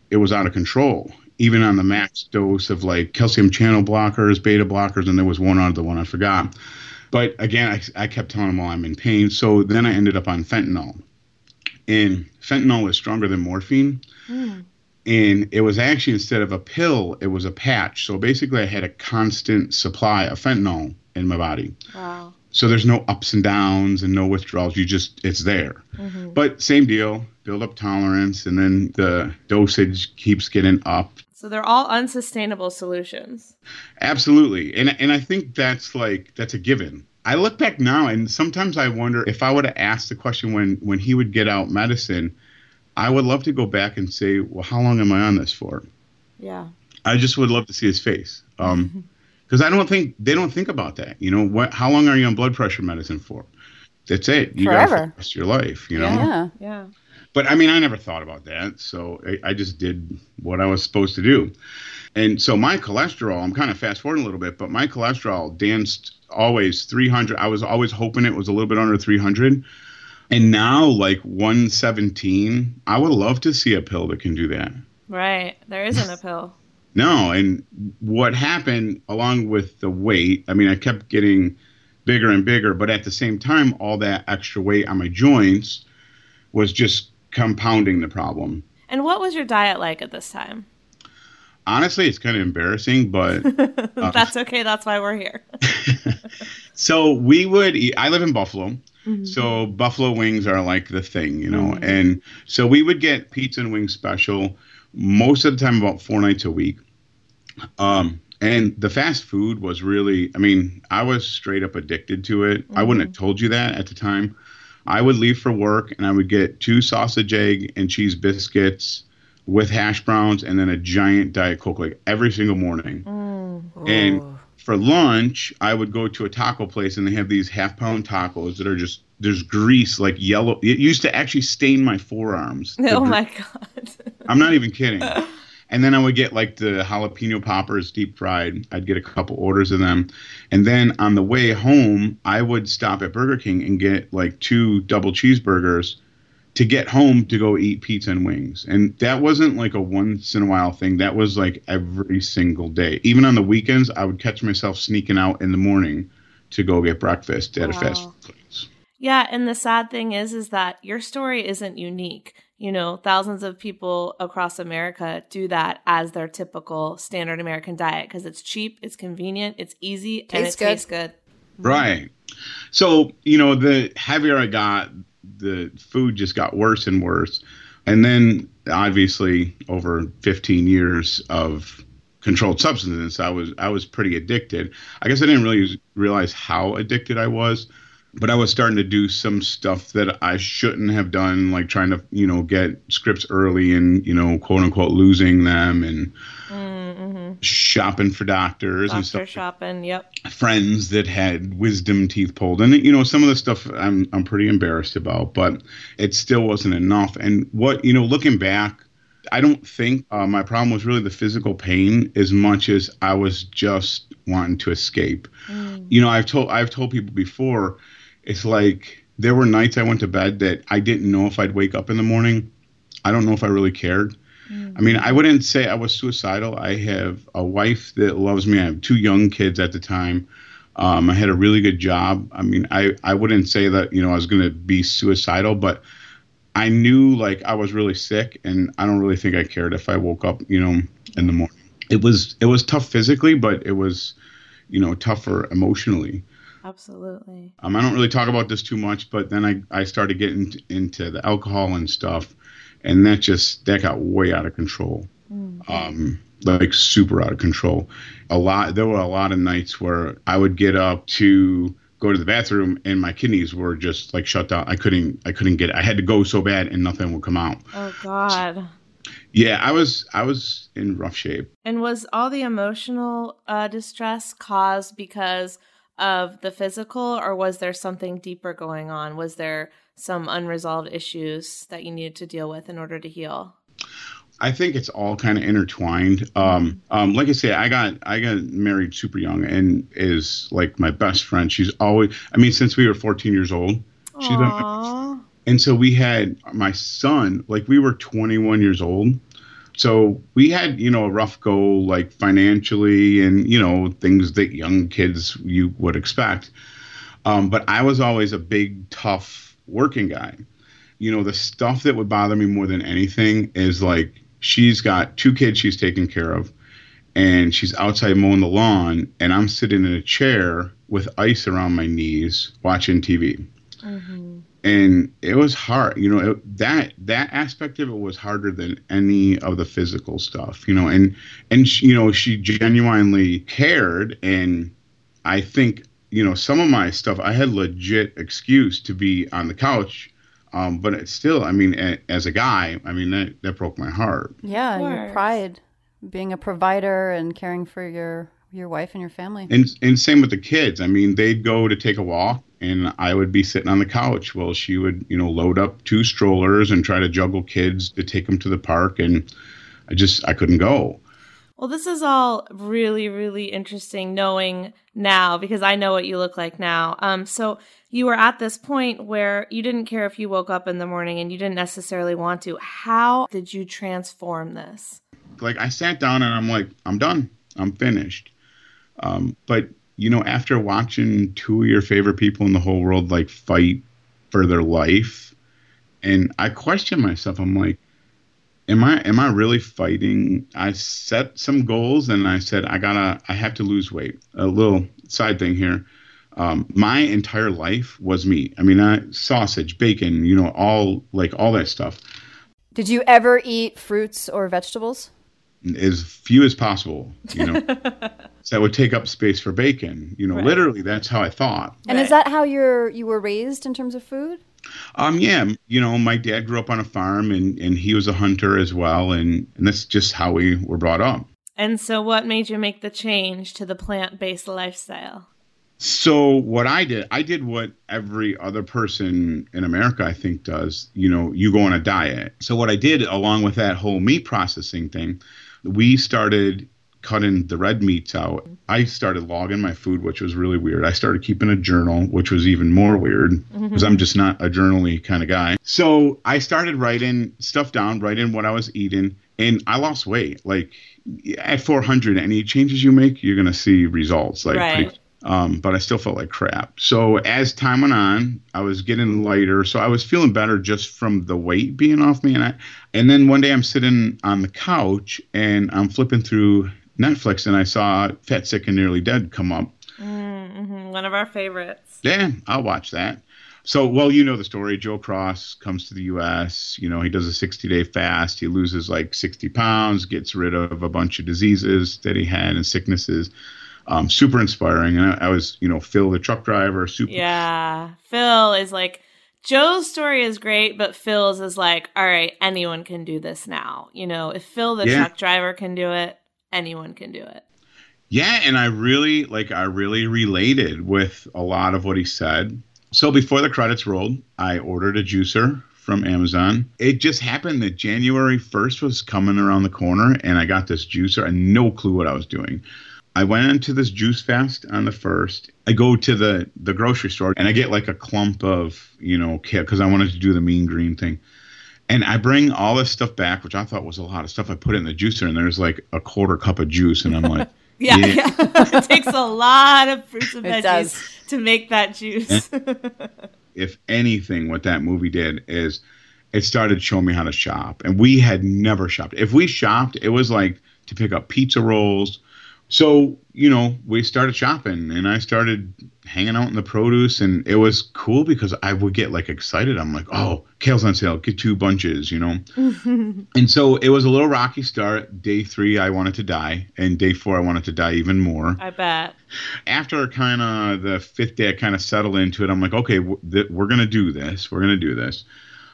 I: It was out of control, even on the max dose of like calcium channel blockers, beta blockers, and there was one other one I forgot. But again, I, I kept telling them, well, I'm in pain. So then I ended up on fentanyl. And fentanyl is stronger than morphine. Mm. And it was actually, instead of a pill, it was a patch. So basically, I had a constant supply of fentanyl in my body.
A: Wow.
I: So there's no ups and downs and no withdrawals. You just, it's there. Mm-hmm. But same deal, build up tolerance, and then the dosage keeps getting up.
A: So they're all unsustainable solutions.
I: Absolutely. And and I think that's like that's a given. I look back now and sometimes I wonder if I would have asked the question when when he would get out medicine, I would love to go back and say, "Well, how long am I on this for?"
A: Yeah.
I: I just would love to see his face. Um because I don't think they don't think about that. You know, what how long are you on blood pressure medicine for? That's it. You
A: Forever.
I: got the rest of your life, you know?
A: Yeah. Yeah.
I: But I mean, I never thought about that. So I, I, just did what I was supposed to do. And so my cholesterol, I'm kind of fast forwarding a little bit, but my cholesterol danced always 300. I was always hoping it was a little bit under 300. And now, like 117, I would love to see a pill that can do that.
A: Right. There isn't a pill.
I: No. And what happened along with the weight, I mean, I kept getting bigger and bigger, but at the same time, all that extra weight on my joints was just compounding the problem.
A: And what was your diet like at this time?
I: Honestly, it's kind of embarrassing, but
A: uh, that's okay. That's why we're here.
I: so we would eat, I live in Buffalo. Mm-hmm. So buffalo wings are like the thing, you know. Mm-hmm. And so we would get pizza and wings special most of the time about four nights a week. Um, and the fast food was really, I mean, I was straight up addicted to it. Mm-hmm. I wouldn't have told you that at the time. I would leave for work and I would get two sausage, egg, and cheese biscuits with hash browns and then a giant Diet Coke like every single morning. Mm. And for lunch, I would go to a taco place and they have these half pound tacos that are just there's grease like yellow. It used to actually stain my forearms.
A: Oh my god!
I: I'm not even kidding. And then I would get like the jalapeno poppers deep fried. I'd get a couple orders of them. And then on the way home, I would stop at Burger King and get like two double cheeseburgers to get home to go eat pizza and wings. And that wasn't like a once in a while thing. That was like every single day. Even on the weekends, I would catch myself sneaking out in the morning to go get breakfast at wow. a fast food.
A: Yeah, and the sad thing is is that your story isn't unique you know, thousands of people across America do that as their typical standard American diet because it's cheap, it's convenient, it's easy, tastes and it good. tastes good.
I: Right. So, you know, the heavier I got, the food just got worse and worse. And then obviously over 15 years of controlled substances, I was I was pretty addicted. I guess I didn't really realize how addicted I was but I was starting to do some stuff that I shouldn't have done, like trying to, you know, get scripts early and, you know, quote unquote losing them and mm-hmm. shopping for doctors
A: Doctor
I: and stuff.
A: shopping, yep.
I: Friends that had wisdom teeth pulled. And, you know, some of the stuff I'm, I'm pretty embarrassed about, but it still wasn't enough. And what, you know, looking back, I don't think uh, my problem was really the physical pain as much as I was just wanting to escape. Mm. You know, I've told I've told people before it's like there were nights I went to bed that I didn't know if I'd wake up in the morning. I don't know if I really cared. Mm-hmm. I mean, I wouldn't say I was suicidal. I have a wife that loves me. I have two young kids at the time. Um, I had a really good job. I mean, I, I wouldn't say that, you know, I was going to be suicidal, but I knew like I was really sick and I don't really think I cared if I woke up, you know, in the morning. It was, it was tough physically, but it was, you know, tougher emotionally.
A: Absolutely.
I: Um, I don't really talk about this too much, but then I, I started getting into the alcohol and stuff, and that just that got way out of control. Mm-hmm. Um, like super out of control. A lot. There were a lot of nights where I would get up to go to the bathroom and my kidneys were just like shut down. I couldn't. I couldn't get. It. I had to go so bad and nothing would come out.
A: Oh God.
I: Yeah, I was I was in rough shape.
A: And was all the emotional uh, distress caused because of the physical, or was there something deeper going on? Was there some unresolved issues that you needed to deal with in order to heal?
I: I think it's all kind of intertwined. Um, um, like I say, I got I got married super young, and is like my best friend. She's always, I mean, since we were 14 years old, she's Aww. been. And so we had my son, like we were 21 years old, so we had you know a rough go like financially and you know things that young kids you would expect. Um, but i was always a big tough working guy. You know the stuff that would bother me more than anything is like she's got two kids she's taking care of and she's outside mowing the lawn and i'm sitting in a chair with ice around my knees watching tv mm-hmm and it was hard you know it, that that aspect of it was harder than any of the physical stuff you know and and she, you know she genuinely cared. And i think you know some of my stuff i had legit excuse to be on the couch um, but it's still i mean a, as a guy i mean that, that broke my heart.
G: Yeah your pride being a provider and caring for your your wife and your family.
I: And and same with the kids. I mean they'd go to take a walk and I would be sitting on the couch while she would, you know, load up two strollers and try to juggle kids to take them to the park, and I just I couldn't go.
A: Well, this is all really, really interesting knowing now because I know what you look like now. Um, so you were at this point where you didn't care if you woke up in the morning and you didn't necessarily want to. How did you transform this?
I: Like I sat down and I'm like, I'm done. I'm finished. Um, but you know, after watching two of your favorite people in the whole world like fight for their life, and I question myself. I'm like, am I am I really fighting? I set some goals and I said I gotta I have to lose weight. A little side thing here. Um, my entire life was meat. I mean, I, sausage, bacon, you know, all like all that stuff.
G: Did you ever eat fruits or vegetables?
I: As few as possible, you know. so that would take up space for bacon. You know, right. literally that's how I thought.
G: And right. is that how you're you were raised in terms of food?
I: Um yeah, you know, my dad grew up on a farm and and he was a hunter as well and and that's just how we were brought up.
A: And so what made you make the change to the plant-based lifestyle?
I: So what I did, I did what every other person in America I think does. You know, you go on a diet. So what I did along with that whole meat processing thing, we started cutting the red meats out. I started logging my food, which was really weird. I started keeping a journal, which was even more weird mm-hmm. because I'm just not a journally kind of guy. So I started writing stuff down, writing what I was eating, and I lost weight. Like at 400, any changes you make, you're gonna see results. Like
A: Right.
I: pretty um, but I still felt like crap. So as time went on, I was getting lighter. So I was feeling better just from the weight being off me. And I, and then one day I'm sitting on the couch and I'm flipping through Netflix and I saw Fat, Sick, and Nearly Dead come up.
A: Mm-hmm. One of our favorites.
I: Yeah, I'll watch that. So, well, you know the story. Joe Cross comes to the U.S. You know, he does a 60 day fast. He loses like 60 pounds, gets rid of a bunch of diseases that he had and sicknesses. Um, super inspiring. And I, I was, you know, Phil, the truck driver, super.
A: Yeah. Phil is like, Joe's story is great, but Phil's is like, all right, anyone can do this now. You know, if Phil the
I: Yeah.
A: truck driver can do it, anyone can do it.
I: Yeah, and I really like I really related with a lot of what he said. So before the credits rolled, I ordered a juicer from Amazon. It just happened that January 1st was coming around the corner and I got this juicer and no clue what I was doing. I went into this juice fast on the first. I go to the the grocery store and I get like a clump of, you know, because I wanted to do the mean green thing. And I bring all this stuff back, which I thought was a lot of stuff. I put it in the juicer and there's like a quarter cup of juice and I'm like,
A: Yeah,
I: Yeah.
A: yeah. it takes a lot of fruits and veggies
G: does.
A: to make that juice.
I: if anything, what that movie did is it started showing me how to shop. And we had never shopped. If we shopped, it was like to pick up pizza rolls. So, you know, we started shopping and I started hanging out in the produce and it was cool because I would get like excited. I'm like, oh, kale's on sale, get two bunches, you know? and so it was a little rocky start. Day three, I wanted to die. And day four, I wanted to die even more
A: I bet.
I: after kind of the fifth day, I kind of settled into it. I'm like, okay, w- th- we're gonna do this. We're gonna do this.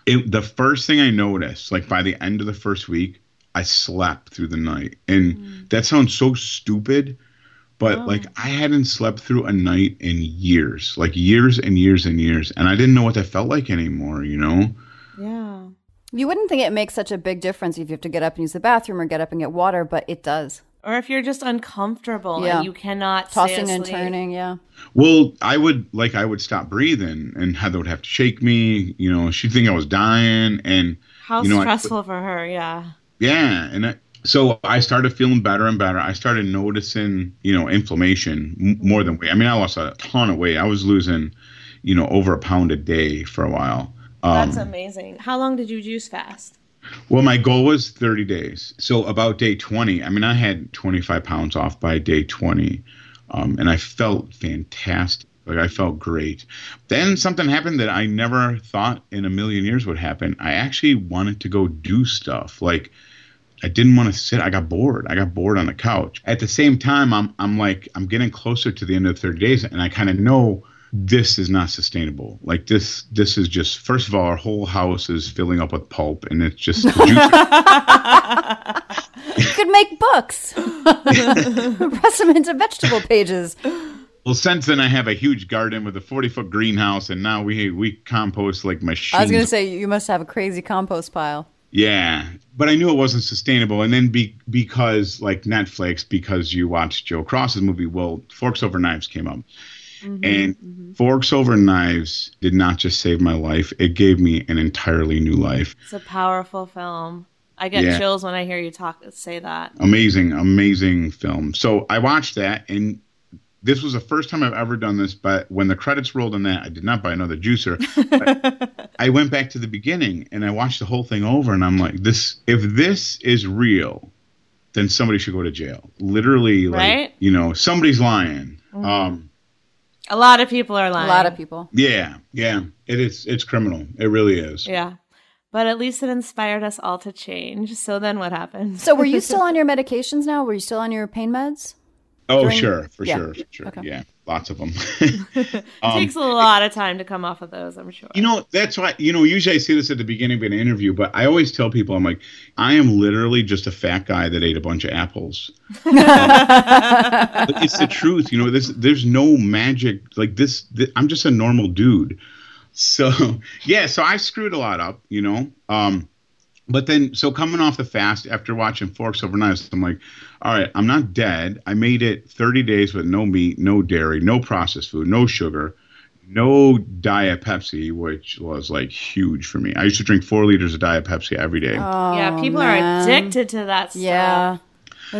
I: It, the first thing I noticed, like by the end of the first week, I slept through the night, and mm. that sounds so stupid, but oh. like I hadn't slept through a night in years, like years and years and years, and I didn't know what that felt like anymore. You know?
A: Yeah.
G: You wouldn't think it makes such a big difference if you have to get up and use the bathroom or get up and get water, but it does.
A: Or if you're just uncomfortable
G: Yeah.
A: and you cannot stay
G: Tossing and turning, yeah.
I: Well, I would like I would stop breathing, and Heather would have to shake me. You know, she'd think I was dying, and
A: How
I: you know, I-
A: stressful for her, yeah.
I: Yeah, and I, so I started feeling better and better. I started noticing, you know, inflammation m- more than weight. I mean, I lost a ton of weight. I was losing, you know, over a pound a day for a while. Um,
A: That's amazing. How long did you juice fast?
I: well, my goal was 30 days. So about day 20, I mean, I had 25 pounds off by day 20, um, and I felt fantastic. Like I felt great. Then something happened that I never thought in a million years would happen. I actually wanted to go do stuff. Like I didn't want to sit. I got bored. I got bored on the couch. At the same time, I'm I'm like I'm getting closer to the end of the 30 days, and I kind of know this is not sustainable. Like this this is just first of all, our whole house is filling up with pulp, and it's just.
G: You could make books. Press them into vegetable pages.
I: Well, since then, I have a huge garden with a 40 foot greenhouse, and now we we compost like machines.
G: I was going to say, you must have a crazy compost pile.
I: Yeah, but I knew it wasn't sustainable. And then be, because like Netflix, because you watched Joe Cross's movie, well, Forks Over Knives came up. Mm-hmm, and mm-hmm. Forks Over Knives did not just save my life, it gave me an entirely new life.
A: It's a powerful film. I get
I: Yeah.
A: chills when I hear you talk say that.
I: Amazing, amazing film. So I watched that, and this was the first time I've ever done this. But when the credits rolled on that, I did not buy another juicer. But I went back to the beginning and I watched the whole thing over, and I'm like, this. If this is real, then somebody should go to jail. Literally, like
A: Right?
I: you know, somebody's lying. Um,
A: A lot of people are lying.
G: A lot of people.
I: yeah, yeah, it is. It's criminal. It really is.
A: Yeah. But at least it inspired us all to change. So then what happened?
G: So, were you still on your medications now? Were you still on your pain meds?
I: Oh,
G: During-
I: sure, for
G: Yeah.
I: sure, for sure.
G: Okay.
I: Yeah, lots of them.
A: it takes a lot of time to come off of those, I'm sure.
I: You know, that's why, you know, usually I say this at the beginning of an interview, but I always tell people, I'm like, I am literally just a fat guy that ate a bunch of apples. But it's the truth. You know, this, there's no magic. Like this, th- I'm just a normal dude. So, yeah, so I screwed a lot up, you know. Um, but then, so coming off the fast after watching Forks Over Knives, I'm like, all right, I'm not dead. I made it 30 days with no meat, no dairy, no processed food, no sugar, no Diet Pepsi, which was like huge for me. I used to drink four liters of Diet Pepsi every day.
G: Oh,
A: yeah, people
G: man.
A: are addicted to that stuff.
G: Yeah.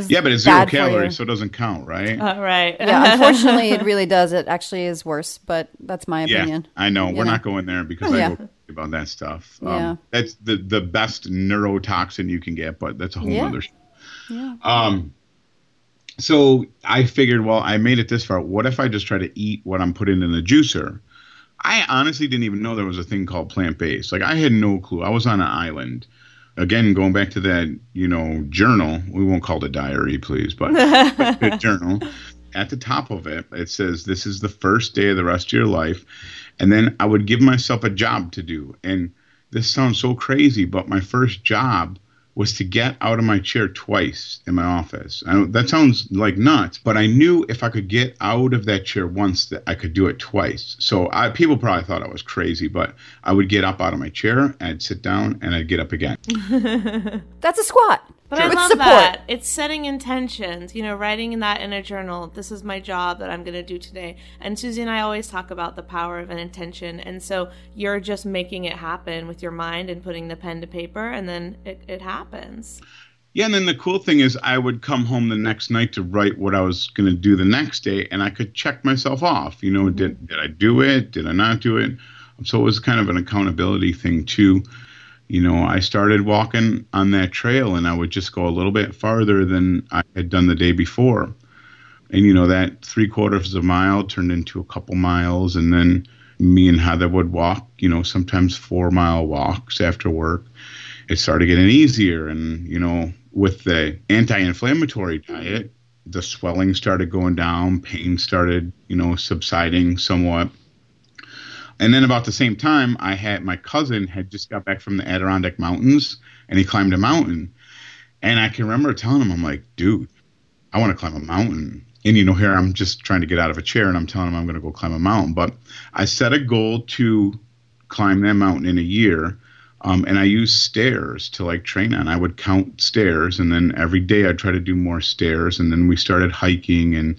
I: Yeah, but it's zero
G: bad for you.
I: calories, so it doesn't count, right?
A: Uh, right.
G: Yeah, unfortunately, it really does. It actually is worse, but that's my opinion.
I: yeah,
G: opinion.
I: I know.
G: You
I: We're
G: know?
I: not going there because
G: Yeah.
I: I go about that stuff. Um,
G: Yeah.
I: That's the, the best neurotoxin you can get, but that's a whole
G: Yeah.
I: other show.
G: Yeah.
I: Um, so I figured, well, I made it this far. What if I just try to eat what I'm putting in the juicer? I honestly didn't even know there was a thing called plant based. Like I had no clue. I was on an island. Again, going back to that, you know, journal. We won't call it a diary, please, but the journal. At the top of it, it says, "This is the first day of the rest of your life," and then I would give myself a job to do. And this sounds so crazy, but my first job was to get out of my chair twice in my office. That sounds like nuts, but I knew if I could get out of that chair once, that I could do it twice. So I, people probably thought I was crazy, but I would get up out of my chair, I'd sit down, and I'd get up again.
G: That's a squat.
A: But I
G: With
A: love
G: support.
A: that. It's setting intentions, you know, writing that in a journal. This is my job that I'm going to do today. And Susie and I always talk about the power of an intention. And so you're just making it happen with your mind and putting the pen to paper, and then it, it happens.
I: Yeah, and then the cool thing is, I would come home the next night to write what I was going to do the next day, and I could check myself off. You know, mm-hmm. did did I do it? Did I not do it? So it was kind of an accountability thing too. You know, I started walking on that trail, and I would just go a little bit farther than I had done the day before. And you know, that three quarters of a mile turned into a couple miles, and then me and Heather would walk. You know, sometimes four mile walks after work it started getting easier. And, you know, with the anti inflammatory diet, the swelling started going down, pain started, you know, subsiding somewhat. And then about the same time, I had my cousin had just got back from the Adirondack Mountains and he climbed a mountain. And I can remember telling him, I'm like, dude, I want to climb a mountain. And, you know, here I'm just trying to get out of a chair and I'm telling him I'm going to go climb a mountain. But I set a goal to climb that mountain in a year. Um, and I used stairs to like train on. I would count stairs, and then every day I'd try to do more stairs. And then we started hiking, and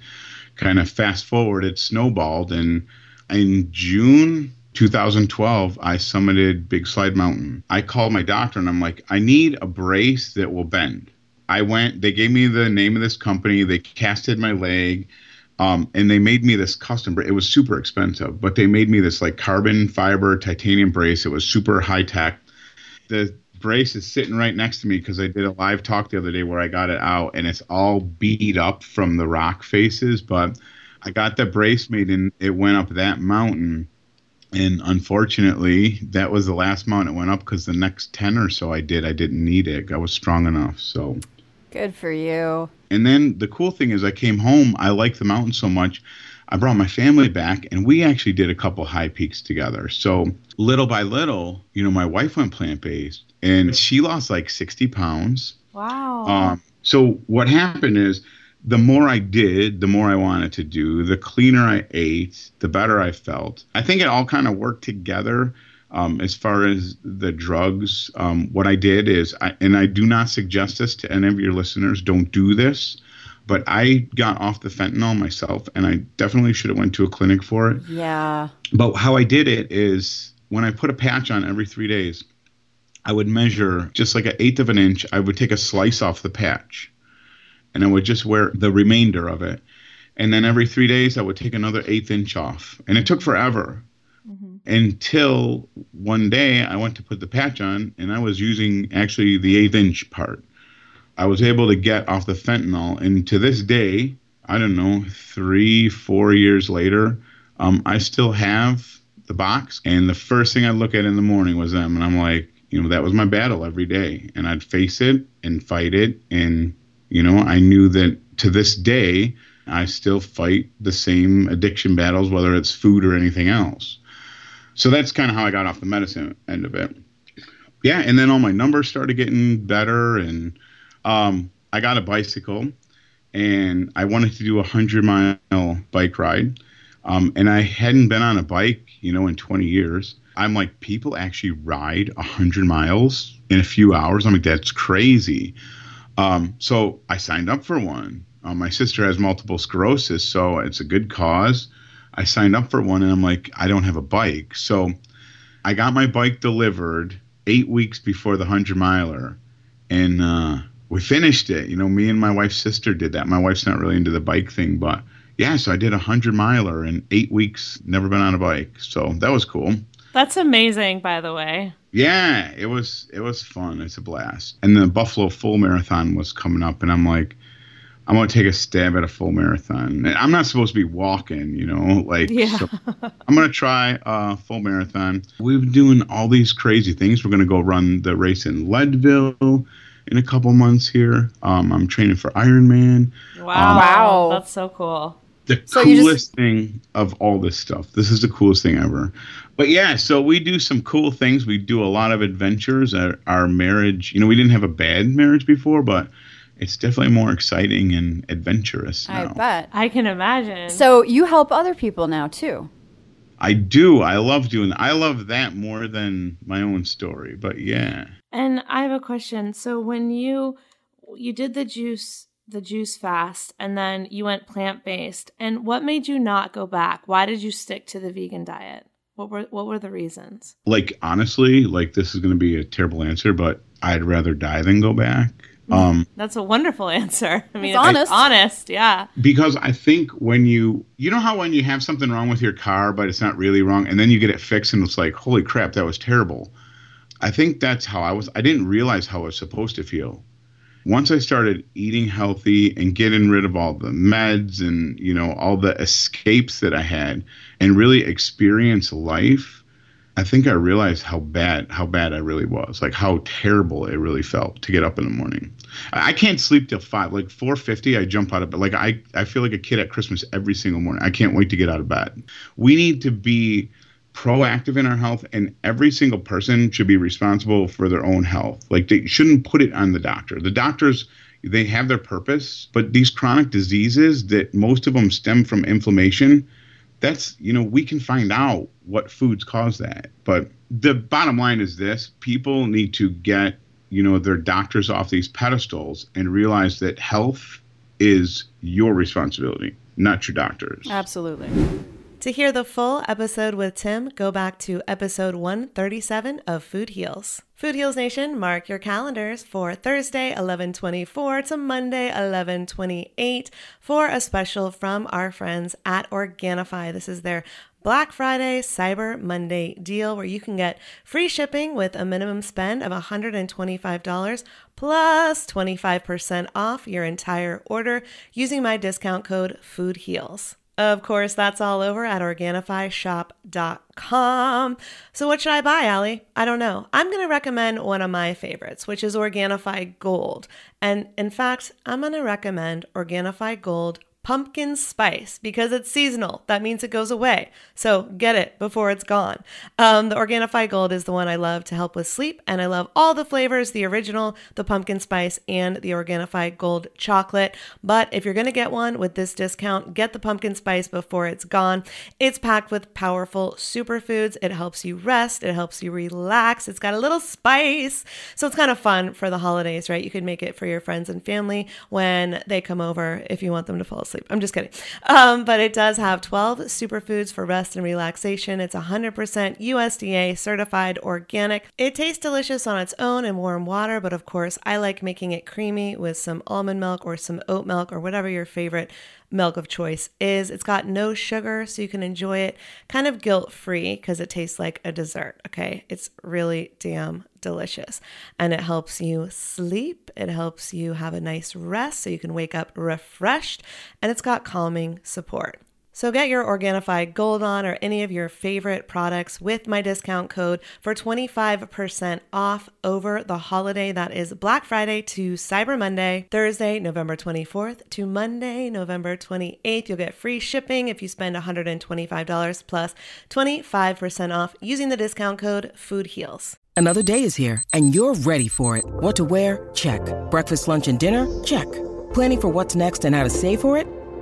I: kind of fast forward, it snowballed. And in June 2012, I summited Big Slide Mountain. I called my doctor, and I'm like, I need a brace that will bend. I went. They gave me the name of this company. They casted my leg. Um, and they made me this custom. bra- It was super expensive, but they made me this like carbon fiber titanium brace. It was super high tech. The brace is sitting right next to me because I did a live talk the other day where I got it out, and it's all beat up from the rock faces. But I got the brace made, and it went up that mountain. And unfortunately, that was the last mountain it went up because the next 10 or so I did, I didn't need it. I was strong enough. So.
G: Good for you.
I: And then the cool thing is, I came home. I liked the mountain so much. I brought my family back, and we actually did a couple high peaks together. So little by little, you know, my wife went plant based, and she lost like sixty pounds.
A: Wow.
I: Um, so what happened is, the more I did, the more I wanted to do. The cleaner I ate, the better I felt. I think it all kind of worked together. Um, as far as the drugs, um, what I did is, I, and I do not suggest this to any of your listeners. Don't do this. But I got off the fentanyl myself, and I definitely should have went to a clinic for it.
G: Yeah.
I: But how I did it is when I put a patch on every three days, I would measure just like an eighth of an inch. I would take a slice off the patch and I would just wear the remainder of it. And then every three days, I would take another eighth inch off. And it took forever until one day I went to put the patch on and I was using actually the eighth inch part. I was able to get off the fentanyl. And to this day, I don't know, three, four years later, um, I still have the box. And the first thing I look at in the morning was them. And I'm like, you know, that was my battle every day. And I'd face it and fight it. And, you know, I knew that to this day, I still fight the same addiction battles, whether it's food or anything else. So that's kind of how I got off the medicine end of it. Yeah. And then all my numbers started getting better. And um, I got a bicycle and I wanted to do a 100 mile bike ride. Um, and I hadn't been on a bike, you know, in 20 years. I'm like, people actually ride 100 miles in a few hours. I'm like, that's crazy. Um, so I signed up for one. Uh, my sister has multiple sclerosis, so it's a good cause. I signed up for one, and I'm like, I don't have a bike. So I got my bike delivered eight weeks before the 100 miler, and uh, we finished it. You know, me and my wife's sister did that. My wife's not really into the bike thing, but yeah, so I did a 100 miler in eight weeks, never been on a bike. So that was cool.
J: That's amazing, by the way.
I: Yeah, it was it was fun. It's a blast. And the Buffalo Full Marathon was coming up, and I'm like, I'm gonna take a stab at a full marathon. And I'm not supposed to be walking, you know, like
J: Yeah.
I: so I'm gonna try a full marathon. We've been doing all these crazy things. We're gonna go run the race in Leadville in a couple months here. Um, I'm training for Ironman.
J: Wow.
I: Um,
J: wow. That's so cool.
I: the
J: So you
I: coolest thing of all this stuff. This is the coolest thing ever. But yeah, so we do some cool things. We do a lot of adventures. Our, our marriage, you know, we didn't have a bad marriage before, but it's definitely more exciting and adventurous Now.
G: I bet.
J: I can imagine.
G: So you help other people now too.
I: I do. I love doing. I love that more than my own story. But yeah,
J: And I have a question. So when you you did the juice the juice fast and then you went plant-based and what made you not go back? Why did you stick to the vegan diet? What were what were the reasons?
I: like honestly, like this is going to be a terrible answer, but I'd rather die than go back. Um,
J: That's a wonderful answer. I mean,
G: It's honest.
J: honest, yeah.
I: because I think when you you know how when you have something wrong with your car but it's not really wrong and then you get it fixed and it's like holy crap that was terrible. I think that's how I was I didn't realize how I was supposed to feel. Once I started eating healthy and getting rid of all the meds and you know all the escapes that I had and really experience life, I think I realized how bad how bad I really was. Like how terrible it really felt to get up in the morning. I can't sleep till five. Like four fifty, I jump out of bed. Like I, I feel like a kid at Christmas every single morning. I can't wait to get out of bed. We need to be proactive in our health, and every single person should be responsible for their own health. Like they shouldn't put it on the doctor. The doctors they have their purpose, but these chronic diseases that most of them stem from inflammation, that's you know we can find out what foods cause that. But the bottom line is this: people need to get you know their doctors off these pedestals and realize that health is your responsibility, not your doctors.
G: Absolutely.
A: To hear the full episode with Tim, go back to episode 137 of Food Heals. Food Heals Nation, mark your calendars for Thursday 1124 to Monday 1128 for a special from our friends at Organifi. This is their Black Friday Cyber Monday deal where you can get free shipping with a minimum spend of $125 plus 25% off your entire order using my discount code FOODHEALS. Of course, that's all over at OrganifiShop.com. So, what should I buy, Allie? I don't know. I'm going to recommend one of my favorites, which is Organifi Gold. And in fact, I'm going to recommend Organifi Gold pumpkin spice because it's seasonal. That means it goes away. So get it before it's gone. Um, the Organifi Gold is the one I love to help with sleep, and I love all the flavors the original, the pumpkin spice, and the Organifi Gold chocolate. But if you're going to get one with this discount, get the pumpkin spice before it's gone. It's packed with powerful superfoods. It helps you rest, it helps you relax. It's got a little spice. So it's kind of fun for the holidays, right? You could make it for your friends and family when they come over if you want them to fall asleep. I'm just kidding. Um, but it does have 12 superfoods for rest and relaxation. It's 100% USDA certified organic. It tastes delicious on its own in warm water, but of course, I like making it creamy with some almond milk or some oat milk or whatever your favorite milk of choice is. It's got no sugar, so you can enjoy it kind of guilt free because it tastes like a dessert. Okay. It's really damn delicious. And it helps you sleep. It helps you have a nice rest so you can wake up refreshed. And it's got calming support. So get your Organifi Gold on or any of your favorite products with my discount code for 25% off over the holiday. That is Black Friday to Cyber Monday, Thursday, November 24th to Monday, November 28th. You'll get free shipping if you spend $125 plus 25% off using the discount code FOODHEALS.
K: Another day is here, and you're ready for it. What to wear? Check. Breakfast, lunch, and dinner? Check. Planning for what's next and how to save for it?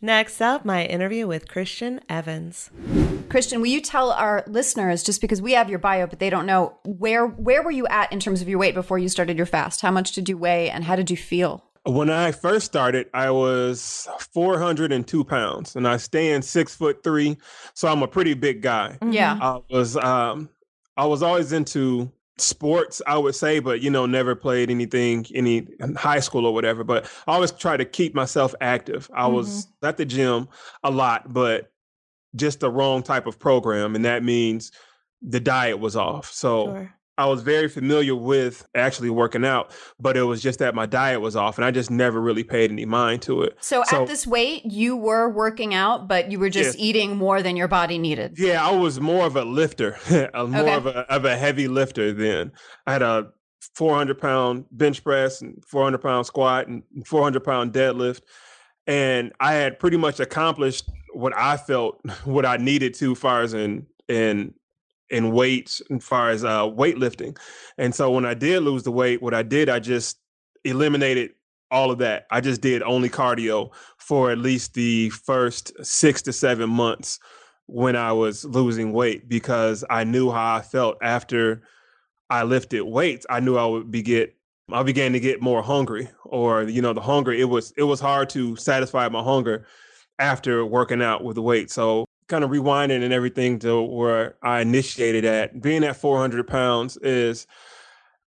A: Next up, my interview with Christian Evans.
L: Christian, will you tell our listeners, just because we have your bio, but they don't know, where where were you at in terms of your weight before you started your fast? How much did you weigh and how did you feel?
M: When I first started, I was 402 pounds and I stand six foot three. So I'm a pretty big guy.
L: Yeah.
M: I was um I was always into sports, I would say, but you know, never played anything any in high school or whatever. But I always try to keep myself active. I was mm-hmm. at the gym a lot, but just the wrong type of program. And that means the diet was off. So
J: Sure.
M: I was very familiar with actually working out, but it was just that my diet was off and I just never really paid any mind to it.
L: So, at this weight, you were working out, but you were just
M: Yes.
L: eating more than your body needed.
M: Yeah, I was more of a lifter, a more
L: Okay.
M: of a of a heavy lifter then. I had a 400 pound bench press and 400 pound squat and 400 pound deadlift. And I had pretty much accomplished what I felt, what I needed to, far as in in in weights, as far as uh, weightlifting. And so when I did lose the weight, what I did, I just eliminated all of that. I just did only cardio for at least the first six to seven months when I was losing weight because I knew how I felt after I lifted weights. I knew I would be get I began to get more hungry or you know the hunger it was it was hard to satisfy my hunger after working out with the weight. So kind of rewinding and everything to where I initiated at being at 400 pounds is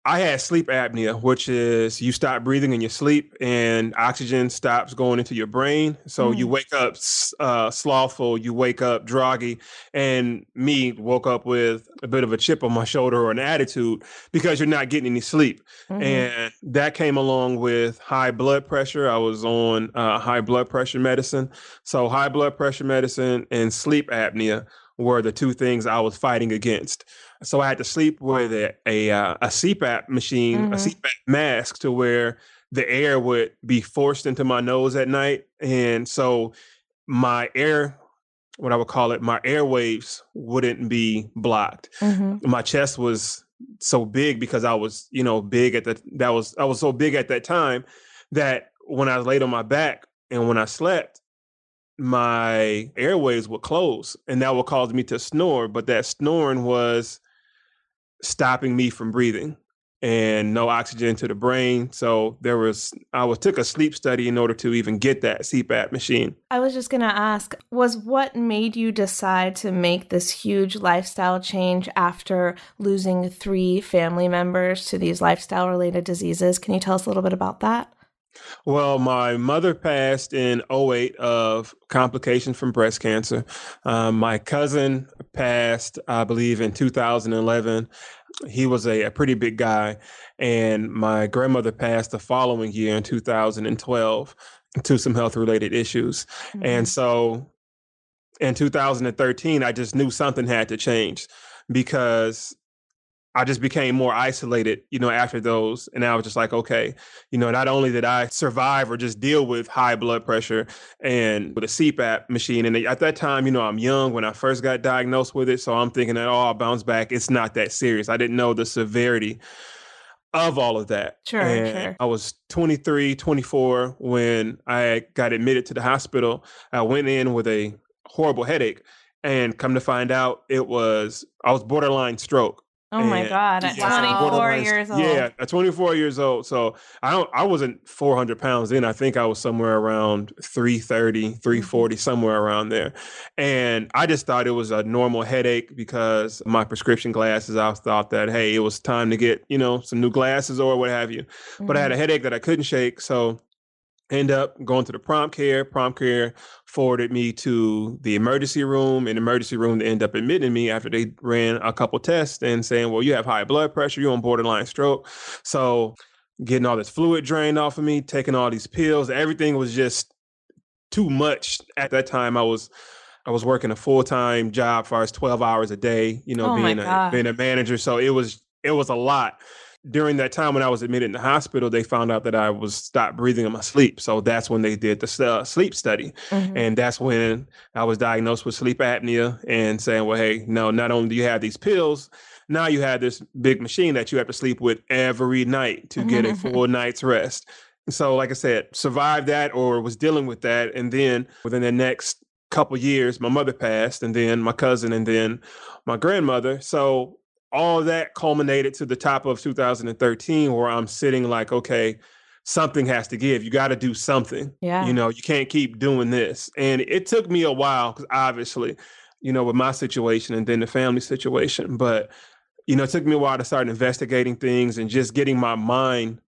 M: I had sleep apnea, which is you stop breathing in your sleep and oxygen stops going into your brain. So you
N: Mm.
M: wake up uh, slothful, you wake up droggy. And me woke up with a bit of a chip on my shoulder or an attitude because you're not getting any sleep.
N: Mhm.
M: And that came along with high blood pressure. I was on uh, high blood pressure medicine. So, high blood pressure medicine and sleep apnea were the two things I was fighting against. So I had to sleep with a a, uh, a CPAP machine, a
N: Mhm.
M: CPAP mask, to where the air would be forced into my nose at night, and so my air, what I would call it, my airwaves wouldn't be blocked.
J: Mhm.
M: My chest was so big because I was, you know, big at the that was I was so big at that time that when I laid on my back and when I slept, my airways would close and that would cause me to snore. But that snoring was stopping me from breathing and no oxygen to the brain. So there was I was took a sleep study in order to even get that CPAP machine.
J: I was just going to ask was what made you decide to make this huge lifestyle change after losing three family members to these lifestyle related diseases? Can you tell us a little bit about that?
M: Well, my mother passed in 08 of complications from breast cancer. Um, my cousin passed, I believe, in 2011. He was a, a pretty big guy. And my grandmother passed the following year in 2012 to some health related issues. And so in 2013, I just knew something had to change because I just became more isolated, you know, after those. And I was just like, okay, you know, not only did I survive or just deal with high blood pressure and with a CPAP machine. And at that time, you know, I'm young when I first got diagnosed with it. So I'm thinking that, oh, I'll bounce back. It's not that serious. I didn't know the severity of all of that.
J: Sure,
M: And
J: sure.
M: I was 23, 24 when I got admitted to the hospital. I went in with a horrible headache and come to find out it was, I was borderline stroke.
J: Oh my God, at
M: Yes,
J: 24 years old.
M: Yeah, at 24 years old. So I don't I wasn't 400 pounds then. I think I was somewhere around 330,
J: Mm-hmm.
M: 340, somewhere around there. And I just thought it was a normal headache because my prescription glasses. I thought that hey, it was time to get, you know, some new glasses or what have you. But I had a
J: Mhm.
M: headache that I couldn't shake. So end up going to the prompt care. Prompt care forwarded me to the emergency room. In emergency room, they end up admitting me after they ran a couple tests and saying, "Well, you have high blood pressure. You're on borderline stroke." So getting all this fluid drained off of me, taking all these pills, everything was just too much. At that time, I was I was working a full time job, as far as twelve hours a day. You know,
J: Oh
M: being a being a manager. So it was it was a lot. During that time when I was admitted in the hospital, they found out that I was stopped breathing in my sleep. So that's when they did the uh, sleep study. Mm-hmm. And that's when I was diagnosed with sleep apnea and saying, well, hey, no, not only do you have these pills, now you have this big machine that you have to sleep with every night to get a full night's rest. So, like I said, survived that or was dealing with that. And then within the next couple years, my mother passed, and then my cousin, and then my grandmother. So all that culminated to the top of 2013 where I'm sitting like, okay, something has to give. You got to do something.
J: Yeah.
M: You know, you can't keep doing this. And it took me a while because obviously, you know, with my situation and then the family situation, but you know, it took me a while to start investigating things and just getting my mind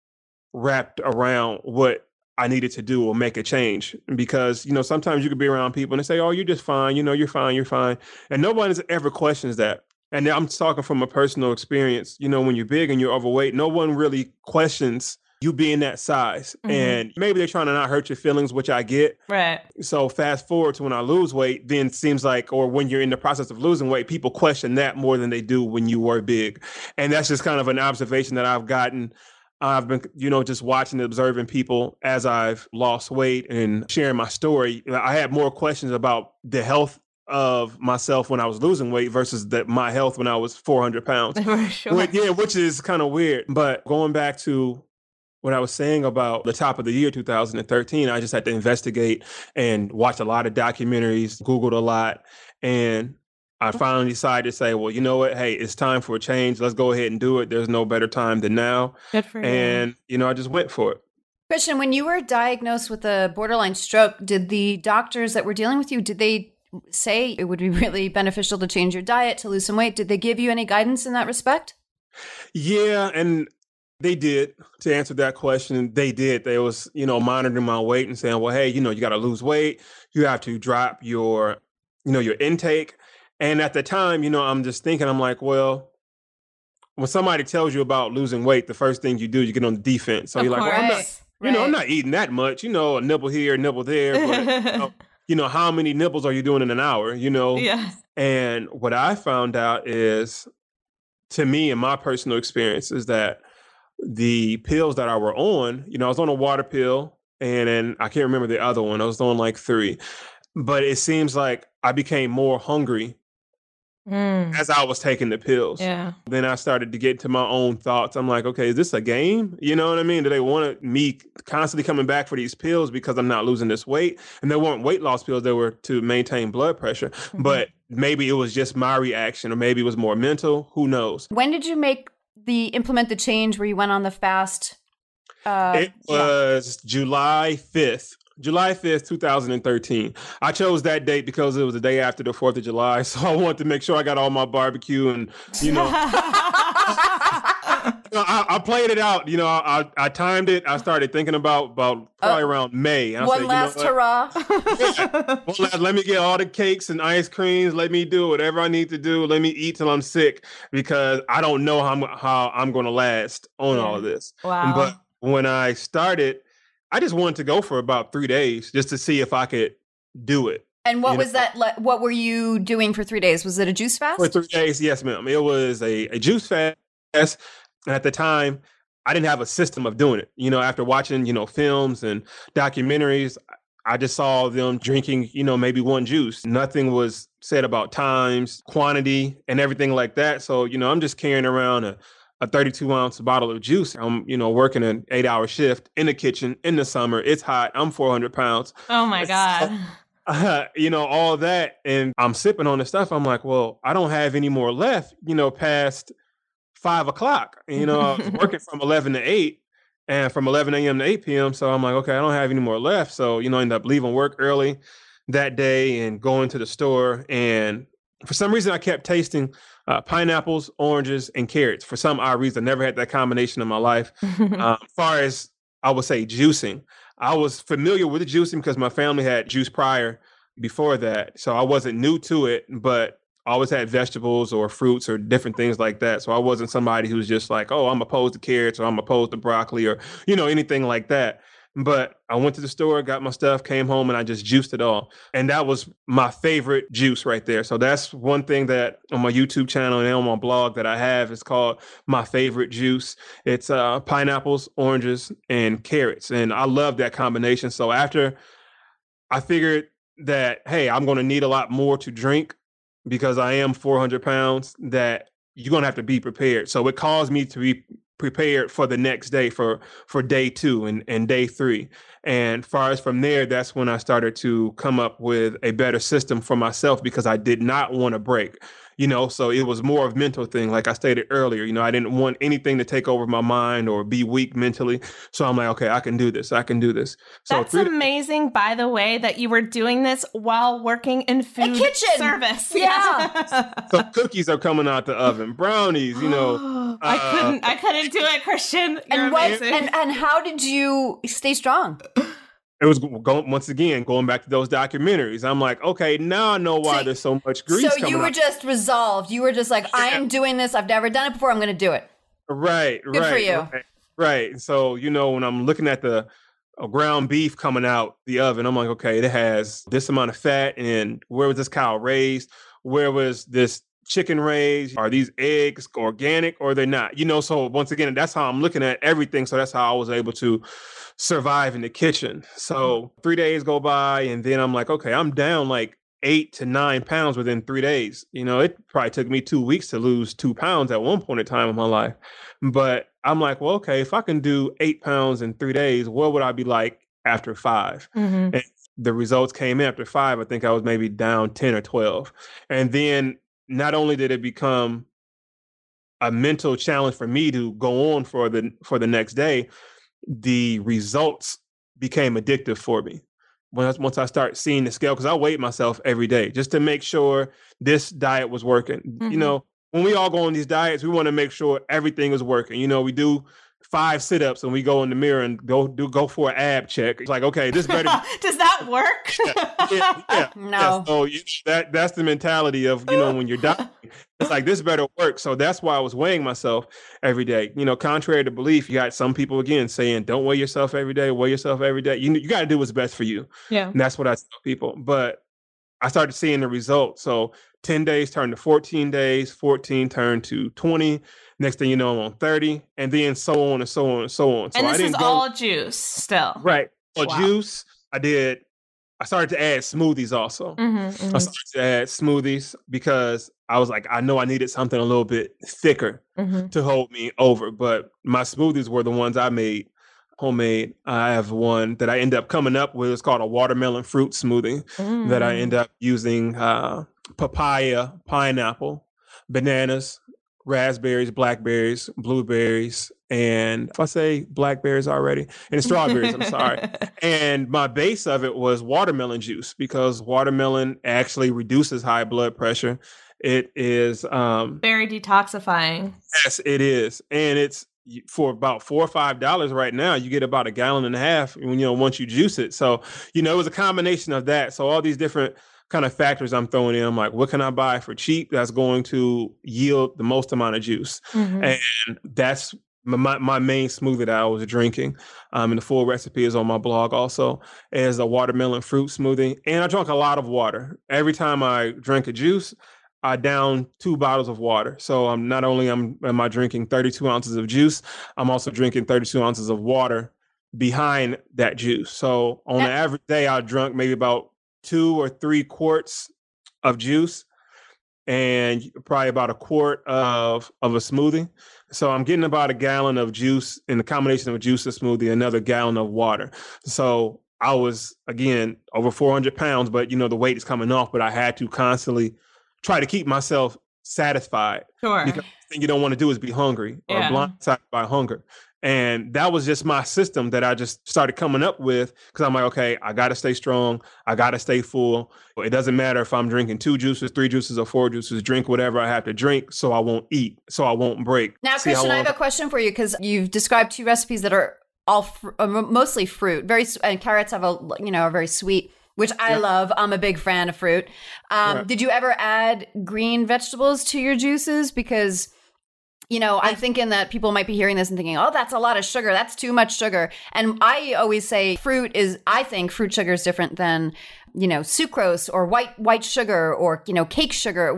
M: wrapped around what I needed to do or make a change because you know sometimes you could be around people and they say, "Oh, you're just fine. You know, you're fine. You're fine," and nobody's ever questions that and I'm talking from a personal experience, you know, when you're big and you're overweight, no one really questions you being that size. Mm-hmm. And maybe they're trying to not hurt your feelings, which I get.
J: Right.
M: So fast forward to when I lose weight, then seems like, or when you're in the process of losing weight, people question that more than they do when you were big. And that's just kind of an observation that I've gotten. I've been, you know, just watching and observing people as I've lost weight and sharing my story. I had more questions about the health of myself when I was losing weight versus that my health when I was 400 pounds.
J: Sure.
M: Which, yeah, which is kind of weird. But going back to what I was saying about the top of the year 2013, I just had to investigate and watch a lot of documentaries, Googled a lot, and I mm-hmm. finally decided to say, well, you know what? Hey, it's time for a change. Let's go ahead and do it. There's no better time than now.
J: Good for you.
M: And, you know, I just went for it.
L: Christian, when you were diagnosed with a borderline stroke, did the doctors that were dealing with you, did they say it would be really beneficial to change your diet to lose some weight. Did they give you any guidance in that respect?
M: Yeah, and they did. To answer that question, they did. They was, you know, monitoring my weight and saying, "Well, hey, you know, you got to lose weight. You have to drop your, you know, your intake." And at the time, you know, I'm just thinking, I'm like, well, when somebody tells you about losing weight, the first thing you do, you get on the defense. So of you're like, well, I'm not, you right. know, I'm not eating that much. You know, a nibble here, a nibble there. But, you know, you know, how many nipples are you doing in an hour? You know?
J: Yeah.
M: And what I found out is, to me, in my personal experience, is that the pills that I were on, you know, I was on a water pill and then I can't remember the other one. I was on like three. But it seems like I became more hungry
J: Mm.
M: as I was taking the pills.
J: Yeah.
M: Then I started to get to my own thoughts. I'm like, okay, is this a game? You know what I mean? Do they want me constantly coming back for these pills because I'm not losing this weight? And they weren't weight loss pills, they were to maintain blood pressure. Mm-hmm. But maybe it was just my reaction, or maybe it was more mental. Who knows?
L: When did you make the implement the change where you went on the fast?
M: Uh, it was yeah. July 5th July 5th, 2013. I chose that date because it was the day after the 4th of July. So I wanted to make sure I got all my barbecue and, you know. I, I, played it out. You know, I, I timed it. I started thinking about about probably uh, around May.
L: And one said, last you know hurrah!
M: yeah, one last, let me get all the cakes and ice creams. Let me do whatever I need to do. Let me eat till I'm sick because I don't know how I'm, how I'm going to last on all of this.
J: Wow!
M: But when I started, I just wanted to go for about three days just to see if I could do it.
L: And what was know? that? What were you doing for three days? Was it a juice fast?
M: For three days, yes, ma'am. It was a, a juice fast. And at the time, I didn't have a system of doing it. You know, after watching, you know, films and documentaries, I just saw them drinking, you know, maybe one juice. Nothing was said about times, quantity, and everything like that. So, you know, I'm just carrying around a a 32 ounce bottle of juice. I'm, you know, working an eight hour shift in the kitchen in the summer. It's hot. I'm 400 pounds.
J: Oh my God. So,
M: uh, you know, all that. And I'm sipping on the stuff. I'm like, well, I don't have any more left, you know, past five o'clock. You know, I was working from 11 to 8 and from 11 a.m. to 8 p.m. So I'm like, okay, I don't have any more left. So, you know, I end up leaving work early that day and going to the store. And for some reason, I kept tasting uh, pineapples, oranges, and carrots. For some odd reason, I never had that combination in my life. as far as I would say juicing, I was familiar with the juicing because my family had juice prior before that, so I wasn't new to it. But I always had vegetables or fruits or different things like that. So I wasn't somebody who's just like, oh, I'm opposed to carrots or I'm opposed to broccoli or you know anything like that. But I went to the store, got my stuff, came home, and I just juiced it all. And that was my favorite juice right there. So that's one thing that on my YouTube channel and on my blog that I have is called my favorite juice. It's uh, pineapples, oranges, and carrots. And I love that combination. So after I figured that, hey, I'm going to need a lot more to drink because I am 400 pounds, that you're going to have to be prepared. So it caused me to be prepared for the next day for for day two and, and day three. And far as from there that's when i started to come up with a better system for myself because i did not want to break you know so it was more of mental thing like i stated earlier you know i didn't want anything to take over my mind or be weak mentally so i'm like okay i can do this i can do this so
J: That's amazing, by the way, that you were doing this while working in food
L: kitchen.
J: service.
L: Yeah.
M: so cookies are coming out the oven brownies you know
J: I
M: uh,
J: couldn't I couldn't do it, Christian. You're
L: and what
J: amazing.
L: and, and how did you stay strong?
M: it was going once again going back to those documentaries i'm like okay now i know why
L: So-
M: there's so much grease
L: So you were
M: out.
L: just resolved. You were just like, I am doing this. I've never done it before. I'm going to do it.
M: Right,
L: Good
M: right.
L: for you.
M: Right, right. So, you know, when I'm looking at the uh, ground beef coming out the oven, I'm like, okay, it has this amount of fat. And where was this cow raised? Where was this chicken raised? Are these eggs organic or they're not? You know, so once again, that's how I'm looking at everything. So that's how I was able to survive in the kitchen. So three days go by, and then I'm like, okay, I'm down like eight to nine pounds within three days. You know, it probably took me two weeks to lose two pounds at one point in time in my life. But I'm like, well, okay, if I can do eight pounds in three days, what would I be like after 5
J: Mhm.
M: And the results came in after five. I think I was maybe down 10 or 12. And then not only did it become a mental challenge for me to go on for the for the next day, the results became addictive for me. Once once I start seeing the scale, because I weighed myself every day just to make sure this diet was working. You
J: Mhm.
M: know, when we all go on these diets, we want to make sure everything is working. You know, we do five sit-ups and we go in the mirror and go do go for an ab check. It's like, okay, this better be
J: Does that work?
M: yeah, yeah,
L: No.
M: yeah. So you, that that's the mentality of you know when you're dying, it's like this better work. So that's why I was weighing myself every day. You know, contrary to belief, you got some people again saying, "Don't weigh yourself every day. Weigh yourself every day." You you got to do what's best for you.
J: Yeah.
M: And that's what I tell people. But I started seeing the results. So 10 days turned to 14 days, 14 turned to 20. Next thing you know, I'm on 30, and then so on and so on and so on. So
J: and
M: I
J: this
M: didn't
J: is
M: go
J: all juice still.
M: right. Well,
J: Wow.
M: juice, I did. I started to add smoothies also.
J: Mhm,
M: I
J: mhm.
M: started to add smoothies because I was like, I know I needed something a little bit thicker
J: Mhm.
M: to hold me over. But my smoothies were the ones I made homemade. I have one that I end up coming up with. It's called a watermelon fruit smoothie that I
J: Mm.
M: end up using uh, papaya, pineapple, bananas, raspberries, blackberries, blueberries, and if I say blackberries already, and strawberries, I'm sorry. And my base of it was watermelon juice because watermelon actually reduces high blood pressure. It is um
J: Very detoxifying.
M: yes, it is. And it's for about four or five dollars right now, you get about a gallon and a half when you know once you juice it. So, you know, it was a combination of that. So all these different kind of factors I'm throwing in. I'm like, what can I buy for cheap that's going to yield the most amount of juice?
J: Mhm.
M: And that's my, my, main smoothie that I was drinking. Um, and the full recipe is on my blog also as a watermelon fruit smoothie. And I drank a lot of water. Every time I drink a juice, I down two bottles of water. So I'm not only am, am I drinking 32 ounces of juice, I'm also drinking 32 ounces of water behind that juice. So on an average day, I drunk maybe about two or three quarts of juice and probably about a quart of of a smoothie. So I'm getting about a gallon of juice in the combination of a juice and smoothie, another gallon of water. So I was again over 400 pounds, but you know the weight is coming off. But I had to constantly try to keep myself satisfied.
J: Sure.
M: Because the thing you don't want to do is be hungry or
J: Yeah.
M: blindsided by hunger. And that was just my system that I just started coming up with because I'm like, okay, I got to stay strong. I got to stay full. It doesn't matter if I'm drinking two juices, three juices, or four juices. Drink whatever I have to drink so I won't eat, so I won't break.
L: Now,
M: See
L: Christian, I have a question for you because you've described two recipes that are all fr- uh, mostly fruit. Very and carrots have a you know are very sweet, which I
M: Yeah.
L: love. I'm a big fan of fruit. Um. Did you ever add green vegetables to your juices? Because you know, I'm thinking that people might be hearing this and thinking, oh, that's a lot of sugar. That's too much sugar. And I always say fruit is, I think fruit sugar is different than, you know, sucrose or white white sugar or, you know, cake sugar.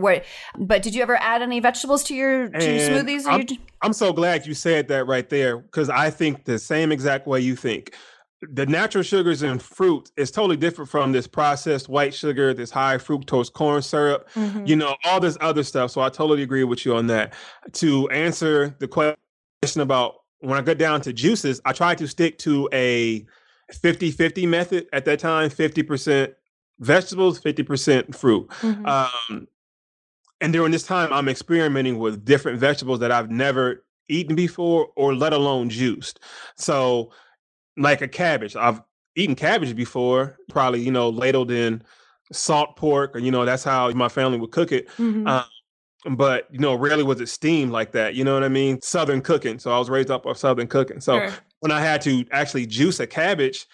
L: But did you ever add any vegetables to your, to your smoothies?
M: I'm,
L: your,
M: I'm so glad you said that right there because I think the same exact way you think. The natural sugars in fruit is totally different from this processed white sugar, this high fructose corn syrup,
N: Mhm.
M: you know, all this other stuff. So I totally agree with you on that. To answer the question about when I got down to juices, I tried to stick to a 50 50 method at that time 50% vegetables, 50% fruit.
N: Mhm.
M: Um, and during this time, I'm experimenting with different vegetables that I've never eaten before or let alone juiced. So, like a cabbage, I've eaten cabbage before, probably, you know, ladled in salt pork, or, you know, that's how my family would cook it.
J: Mhm.
M: Um, but, you know, rarely was it steamed like that. You know what I mean? Southern cooking. So I was raised up on Southern cooking. So
J: Sure.
M: when I had to actually juice a cabbage,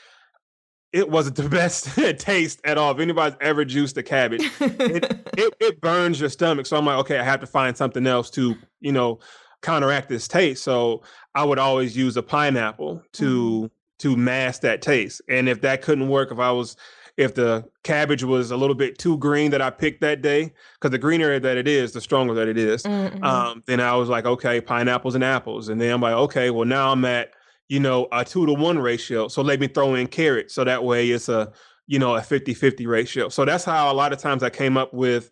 M: it wasn't the best taste at all. If anybody's ever juiced a cabbage, it, it it burns your stomach. So I'm like, okay, I have to find something else to, you know, counteract this taste. So I would always use a pineapple to to mask that taste. And if that couldn't work, if I was if the cabbage was a little bit too green that I picked that day, because the greener that it is, the stronger that it is,
J: Mhm.
M: um, then I was like, okay, pineapples and apples. And then I'm like, okay, well now I'm at, you know, a two to one ratio. So let me throw in carrots. So that way it's a, you know, a 50-50 ratio. So that's how a lot of times I came up with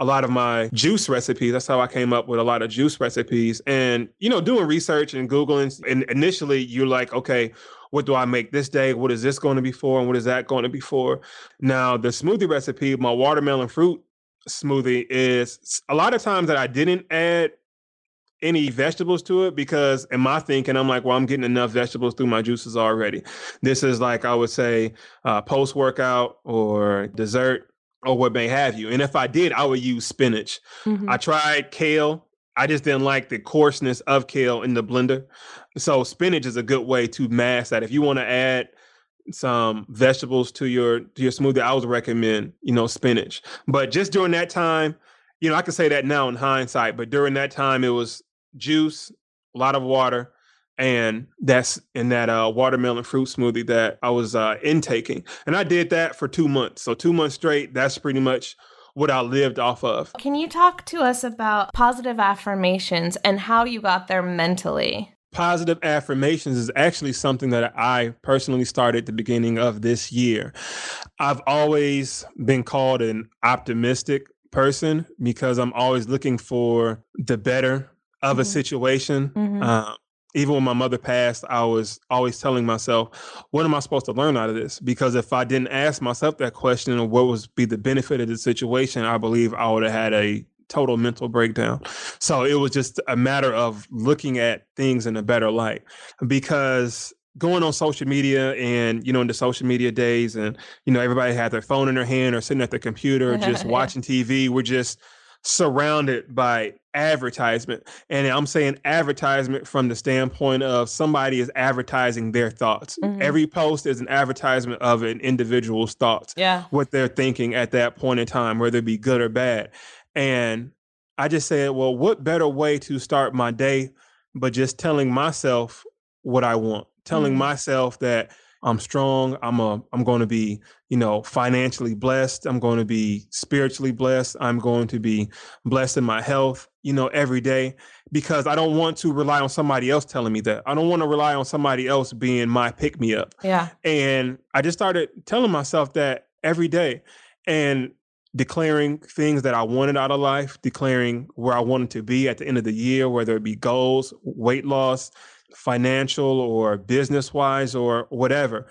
M: a lot of my juice recipes. That's how I came up with a lot of juice recipes. And, you know, doing research and Googling, and initially you're like, okay, what do I make this day? What is this going to be for? And what is that going to be for? Now, the smoothie recipe, my watermelon fruit smoothie is a lot of times that I didn't add any vegetables to it because in my thinking i'm like well i'm getting enough vegetables through my juices already this is like i would say uh, post workout or dessert or what may have you and if i did i would use spinach
J: Mhm.
M: i tried kale i just didn't like the coarseness of kale in the blender so spinach is a good way to mask that. If you want to add some vegetables to your to your smoothie i would recommend you know spinach. But just during that time you know i can say that now in hindsight but during that time it was juice a lot of water and that's in that uh, watermelon fruit smoothie that i was uh, intaking. And i did that for two months. So two months straight that's pretty much what i lived off of.
J: Can you talk to us about positive affirmations and how you got there mentally?
M: Positive affirmations is actually something that I personally started at the beginning of this year. I've always been called an optimistic person because I'm always looking for the better of a
N: Mhm.
M: situation.
N: Mhm.
M: Uh, even when my mother passed, I was always telling myself, what am I supposed to learn out of this? Because if I didn't ask myself that question of what was be the benefit of the situation, I believe I would have had a total mental breakdown. So it was just a matter of looking at things in a better light because going on social media and you know in the social media days and you know everybody had their phone in their hand or sitting at their computer just
N: Yeah.
M: watching TV we're just surrounded by advertisement and I'm saying advertisement from the standpoint of somebody is advertising their thoughts
N: Mhm.
M: every post is an advertisement of an individual's thoughts
J: Yeah.
M: what they're thinking at that point in time, whether it be good or bad. And I just said, well, what better way to start my day but just telling myself what I want, telling
N: Mhm.
M: myself that I'm strong, I'm a I'm going to be, you know, financially blessed, I'm going to be spiritually blessed, I'm going to be blessed in my health, you know, every day because I don't want to rely on somebody else telling me that. I don't want to rely on somebody else being my pick me up.
J: Yeah.
M: And I just started telling myself that every day and declaring things that I wanted out of life, declaring where I wanted to be at the end of the year, whether it be goals, weight loss, financial or business wise or whatever.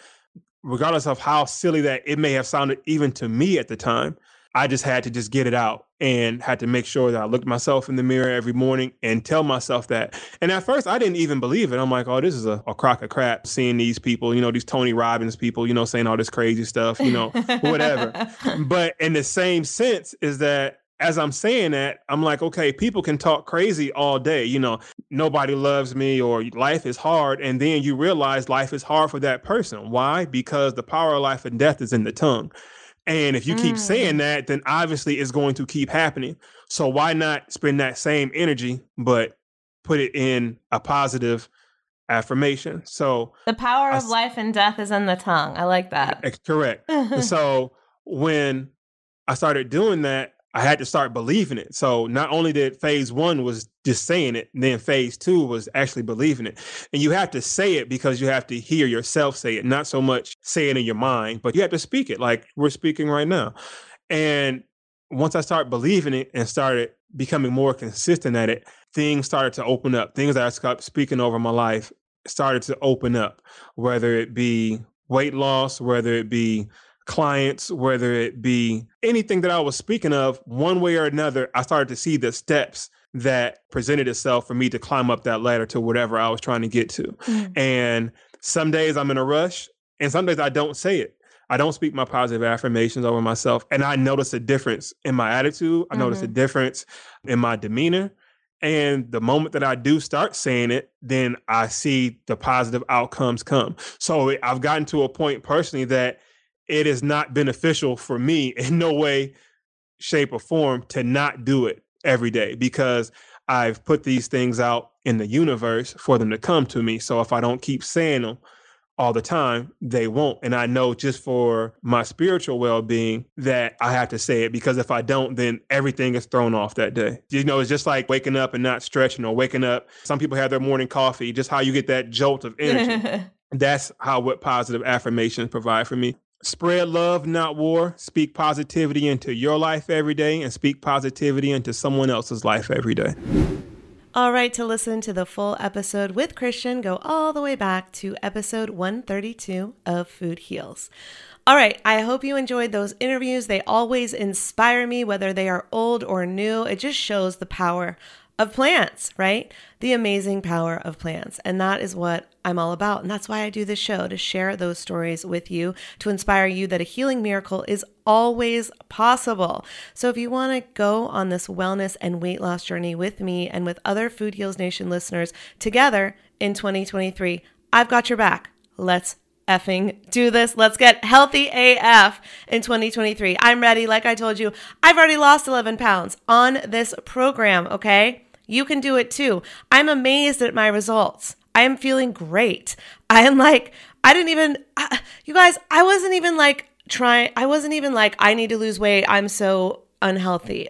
M: Regardless of how silly that it may have sounded even to me at the time, I just had to just get it out and had to make sure that I looked myself in the mirror every morning and tell myself that. And at first, I didn't even believe it. I'm like, oh, this is a, a crock of crap seeing these people, you know, these Tony Robbins people, you know, saying all this crazy stuff, you know, whatever. But in the same sense, is that as I'm saying that, I'm like, okay, people can talk crazy all day. You know, nobody loves me or life is hard. And then you realize life is hard for that person. Why? Because the power of life and death is in the tongue. And if you keep saying mm. that, then obviously it's going to keep happening. So why not spend that same energy, but put it in a positive affirmation. So
J: the power of life and death is in the tongue. I like that.
M: Correct. so when I started doing that, I had to start believing it. So not only did phase one was just saying it, then phase two was actually believing it. And you have to say it because you have to hear yourself say it, not so much say it in your mind, but you have to speak it like we're speaking right now. And once I started believing it and started becoming more consistent at it, things started to open up. Things that I started speaking over my life started to open up, whether it be weight loss, whether it be clients, whether it be anything that I was speaking of, one way or another, I started to see the steps that presented itself for me to climb up that ladder to whatever I was trying to get to. Mm. And some days I'm in a rush, and some days I don't say it. I don't speak my positive affirmations over myself. And I notice a difference in my attitude. I mm-hmm. notice a mm-hmm. difference in my demeanor. And the moment that I do start saying it, then I see the positive outcomes come. So I've gotten to a point personally that it is not beneficial for me in no way, shape, or form to not do it every day because I've put these things out in the universe for them to come to me. So if I don't keep saying them all the time, they won't. And I know just for my spiritual well being that I have to say it because if I don't, then everything is thrown off that day. You know, it's just like waking up and not stretching or waking up. Some people have their morning coffee, just how you get that jolt of energy. That's how what positive affirmations provide for me. Spread love, not war. Speak positivity into your life every day and speak positivity into someone else's life every day.
A: All right, to listen to the full episode with Christian, go all the way back to episode 132 of Food Heals. All right, I hope you enjoyed those interviews. They always inspire me, whether they are old or new. It just shows the power of plants, right? The amazing power of plants. And that is what I'm all about. And that's why I do this show to share those stories with you, to inspire you that a healing miracle is always possible. So if you want to go on this wellness and weight loss journey with me and with other Food Heals Nation listeners together in 2023, I've got your back. Let's effing do this. Let's get healthy AF in 2023. I'm ready. Like I told you, I've already lost 11 pounds on this program, okay? You can do it too. I'm amazed at my results. I am feeling great. I am like, I didn't even, uh, you guys, I wasn't even like trying, I wasn't even like, I need to lose weight. I'm so unhealthy.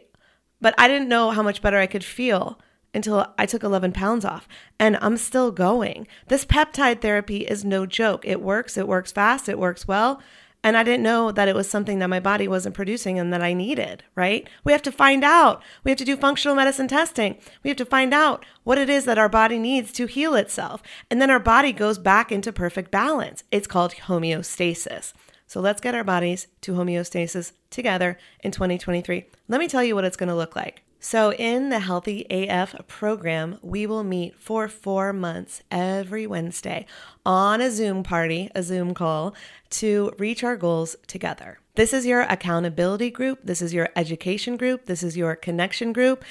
A: But I didn't know how much better I could feel until I took 11 pounds off and I'm still going. This peptide therapy is no joke. It works, it works fast, it works well. And I didn't know that it was something that my body wasn't producing and that I needed, right? We have to find out. We have to do functional medicine testing. We have to find out what it is that our body needs to heal itself. And then our body goes back into perfect balance. It's called homeostasis. So let's get our bodies to homeostasis together in 2023. Let me tell you what it's going to look like. So, in the Healthy AF program, we will meet for four months every Wednesday on a Zoom party, a Zoom call, to reach our goals together. This is your accountability group. This is your education group. This is your connection group.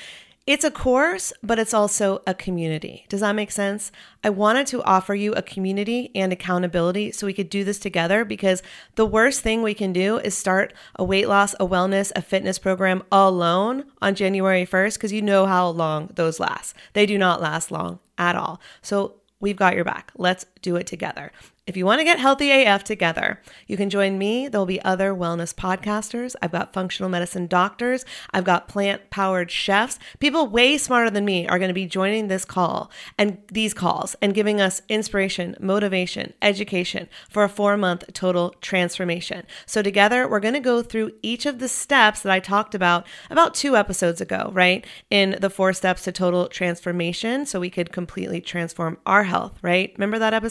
A: It's a course, but it's also a community. Does that make sense? I wanted to offer you a community and accountability so we could do this together because the worst thing we can do is start a weight loss, a wellness, a fitness program alone on January 1st because you know how long those last. They do not last long at all. So we've got your back. Let's do it together. If you want to get healthy AF together, you can join me. There'll be other wellness podcasters. I've got functional medicine doctors. I've got plant powered chefs. People way smarter than me are going to be joining this call and these calls and giving us inspiration, motivation, education for a four month total transformation. So, together, we're going to go through each of the steps that I talked about about two episodes ago, right? In the four steps to total transformation, so we could completely transform our health, right? Remember that episode?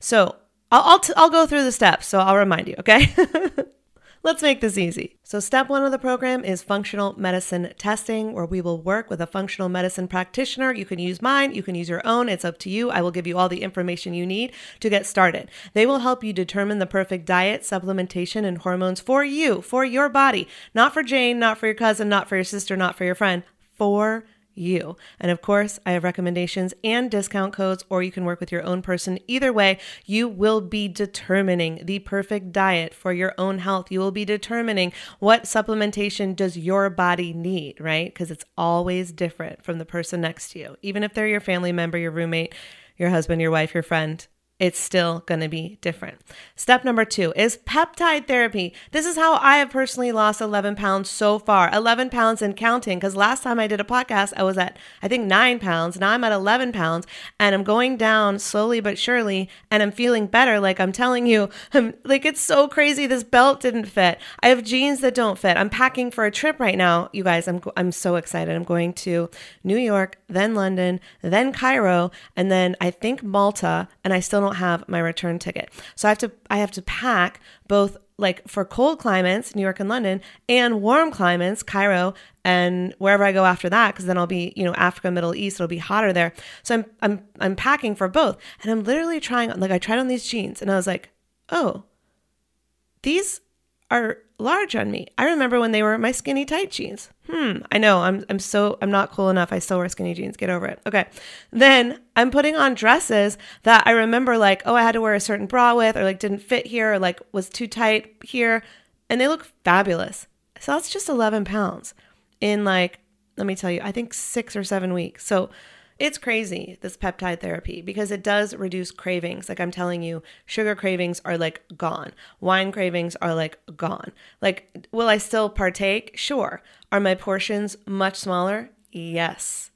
A: So, I'll I'll, t- I'll go through the steps, so I'll remind you, okay? Let's make this easy. So, step one of the program is functional medicine testing, where we will work with a functional medicine practitioner. You can use mine, you can use your own. It's up to you. I will give you all the information you need to get started. They will help you determine the perfect diet, supplementation, and hormones for you, for your body, not for Jane, not for your cousin, not for your sister, not for your friend, for you. And of course, I have recommendations and discount codes, or you can work with your own person. Either way, you will be determining the perfect diet for your own health. You will be determining what supplementation does your body need, right? Because it's always different from the person next to you. Even if they're your family member, your roommate, your husband, your wife, your friend, it's still going to be different. Step number two is peptide therapy. This is how I have personally lost 11 pounds so far 11 pounds and counting. Because last time I did a podcast, I was at, I think, nine pounds. Now I'm at 11 pounds and I'm going down slowly but surely and I'm feeling better. Like I'm telling you, I'm, like it's so crazy. This belt didn't fit. I have jeans that don't fit. I'm packing for a trip right now. You guys, I'm, I'm so excited. I'm going to New York, then London, then Cairo, and then I think Malta, and I still don't have my return ticket. So I have to I have to pack both like for cold climates, New York and London, and warm climates, Cairo and wherever I go after that, because then I'll be, you know, Africa, Middle East, it'll be hotter there. So I'm I'm I'm packing for both. And I'm literally trying like I tried on these jeans and I was like, oh, these are large on me. I remember when they were my skinny tight jeans. Hmm, I know. I'm I'm so I'm not cool enough. I still wear skinny jeans. Get over it. Okay. Then I'm putting on dresses that I remember like, oh, I had to wear a certain bra with or like didn't fit here or like was too tight here, and they look fabulous. So that's just 11 pounds in like let me tell you, I think 6 or 7 weeks. So it's crazy, this peptide therapy, because it does reduce cravings. Like I'm telling you, sugar cravings are like gone. Wine cravings are like gone. Like, will I still partake? Sure. Are my portions much smaller? Yes.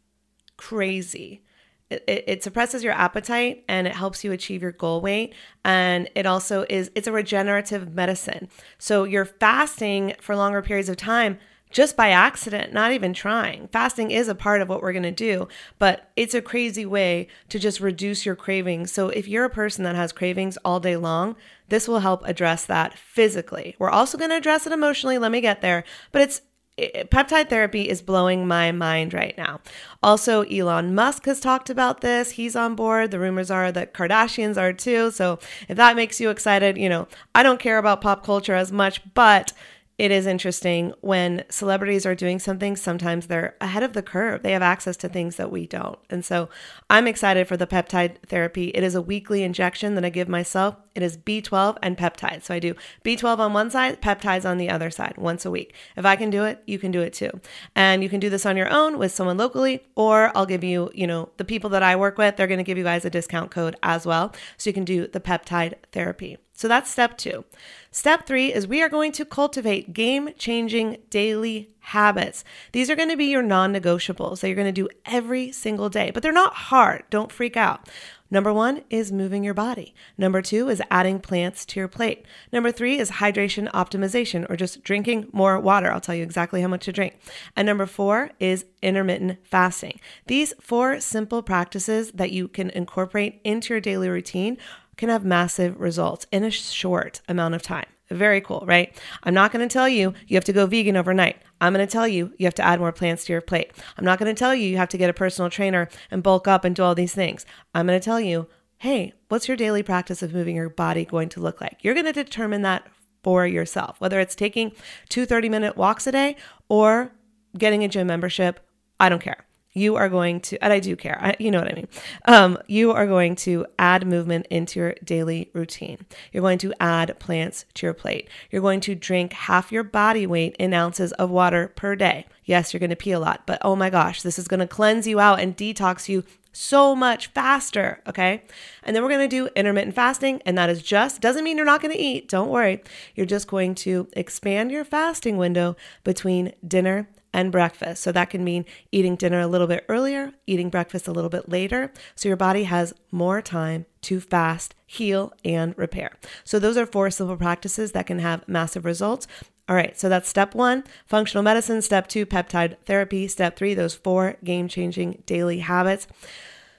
A: Crazy. It, it, suppresses your appetite and it helps you achieve your goal weight and it also is it's a regenerative medicine so you're fasting for longer periods of time just by accident, not even trying. Fasting is a part of what we're going to do, but it's a crazy way to just reduce your cravings. So if you're a person that has cravings all day long, this will help address that physically. We're also going to address it emotionally. Let me get there. But it's it, peptide therapy is blowing my mind right now. Also, Elon Musk has talked about this. He's on board. The rumors are that Kardashians are too. So, if that makes you excited, you know, I don't care about pop culture as much, but it is interesting when celebrities are doing something, sometimes they're ahead of the curve. They have access to things that we don't. And so I'm excited for the peptide therapy. It is a weekly injection that I give myself. It is B12 and peptides. So I do B12 on one side, peptides on the other side once a week. If I can do it, you can do it too. And you can do this on your own with someone locally, or I'll give you, you know, the people that I work with, they're going to give you guys a discount code as well. So you can do the peptide therapy. So that's step two. Step three is we are going to cultivate game changing daily habits. These are going to be your non negotiables that you're going to do every single day, but they're not hard. Don't freak out. Number one is moving your body. Number two is adding plants to your plate. Number three is hydration optimization or just drinking more water. I'll tell you exactly how much to drink. And number four is intermittent fasting. These four simple practices that you can incorporate into your daily routine can have massive results in a short amount of time. Very cool, right? I'm not going to tell you you have to go vegan overnight. I'm going to tell you you have to add more plants to your plate. I'm not going to tell you you have to get a personal trainer and bulk up and do all these things. I'm going to tell you, hey, what's your daily practice of moving your body going to look like? You're going to determine that for yourself, whether it's taking two 30 minute walks a day or getting a gym membership. I don't care you are going to, and I do care, I, you know what I mean. Um, you are going to add movement into your daily routine. You're going to add plants to your plate. You're going to drink half your body weight in ounces of water per day. Yes, you're going to pee a lot, but oh my gosh, this is going to cleanse you out and detox you so much faster. Okay. And then we're going to do intermittent fasting. And that is just, doesn't mean you're not going to eat. Don't worry. You're just going to expand your fasting window between dinner and breakfast. So that can mean eating dinner a little bit earlier, eating breakfast a little bit later. So your body has more time to fast, heal, and repair. So those are four simple practices that can have massive results. All right, so that's step one, functional medicine. Step two, peptide therapy. Step three, those four game changing daily habits.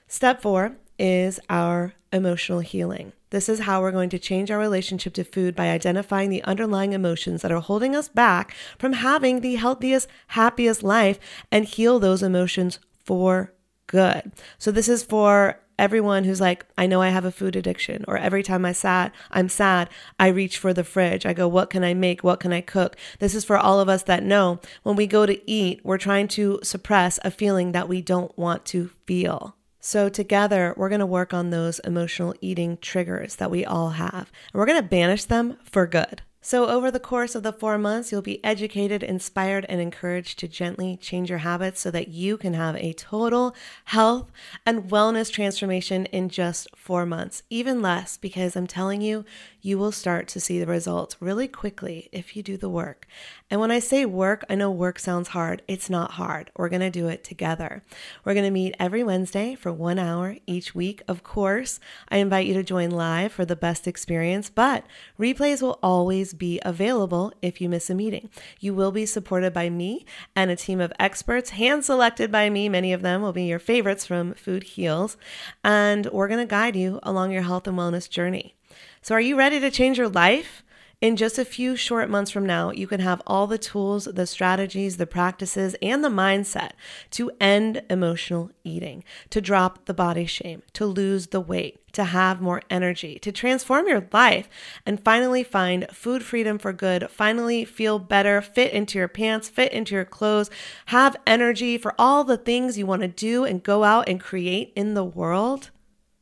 A: Step four is our emotional healing. This is how we're going to change our relationship to food by identifying the underlying emotions that are holding us back from having the healthiest, happiest life and heal those emotions for good. So, this is for everyone who's like, I know I have a food addiction, or every time I sat, I'm sad, I reach for the fridge. I go, what can I make? What can I cook? This is for all of us that know when we go to eat, we're trying to suppress a feeling that we don't want to feel. So, together, we're going to work on those emotional eating triggers that we all have, and we're going to banish them for good. So, over the course of the four months, you'll be educated, inspired, and encouraged to gently change your habits so that you can have a total health and wellness transformation in just four months, even less, because I'm telling you, you will start to see the results really quickly if you do the work. And when I say work, I know work sounds hard. It's not hard. We're going to do it together. We're going to meet every Wednesday for one hour each week. Of course, I invite you to join live for the best experience, but replays will always be available if you miss a meeting. You will be supported by me and a team of experts, hand selected by me. Many of them will be your favorites from Food Heals. And we're going to guide you along your health and wellness journey. So, are you ready to change your life? In just a few short months from now, you can have all the tools, the strategies, the practices, and the mindset to end emotional eating, to drop the body shame, to lose the weight, to have more energy, to transform your life, and finally find food freedom for good, finally feel better, fit into your pants, fit into your clothes, have energy for all the things you want to do and go out and create in the world,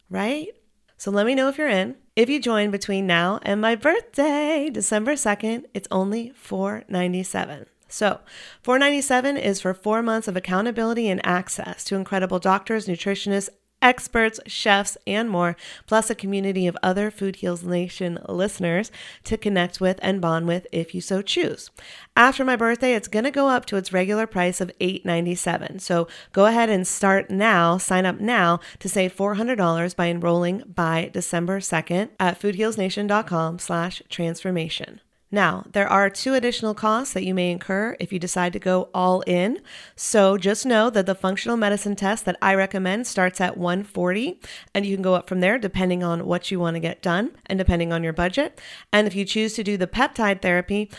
A: right? So let me know if you're in. If you join between now and my birthday, December 2nd, it's only 497. So, 497 is for 4 months of accountability and access to incredible doctors, nutritionists, experts, chefs, and more, plus a community of other Food Heals Nation listeners to connect with and bond with if you so choose. After my birthday, it's going to go up to its regular price of 897. So go ahead and start now, sign up now to save $400 by enrolling by December 2nd at foodhealsnation.com slash transformation. Now, there are two additional costs that you may incur if you decide to go all in. So just know that the functional medicine test that I recommend starts at 140 and you can go up from there depending on what you want to get done and depending on your budget. And if you choose to do the peptide therapy,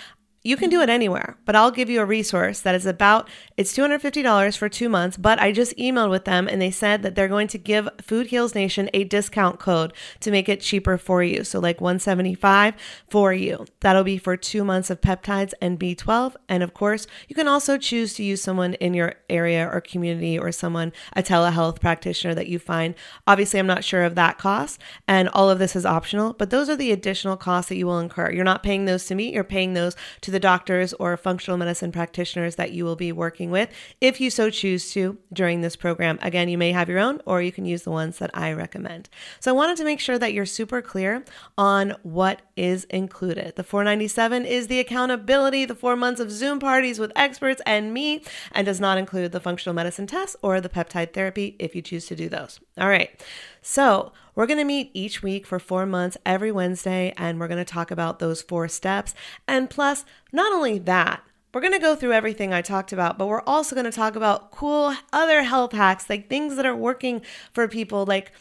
A: you can do it anywhere, but I'll give you a resource that is about it's $250 for 2 months, but I just emailed with them and they said that they're going to give Food Heals Nation a discount code to make it cheaper for you. So like 175 for you. That'll be for 2 months of peptides and B12 and of course, you can also choose to use someone in your area or community or someone a telehealth practitioner that you find. Obviously, I'm not sure of that cost and all of this is optional, but those are the additional costs that you will incur. You're not paying those to me, you're paying those to the doctors or functional medicine practitioners that you will be working with if you so choose to during this program. Again, you may have your own or you can use the ones that I recommend. So I wanted to make sure that you're super clear on what is included. The 497 is the accountability, the 4 months of Zoom parties with experts and me and does not include the functional medicine tests or the peptide therapy if you choose to do those. All right. So, we're going to meet each week for four months every Wednesday, and we're going to talk about those four steps. And plus, not only that, we're going to go through everything I talked about, but we're also going to talk about cool other health hacks, like things that are working for people, like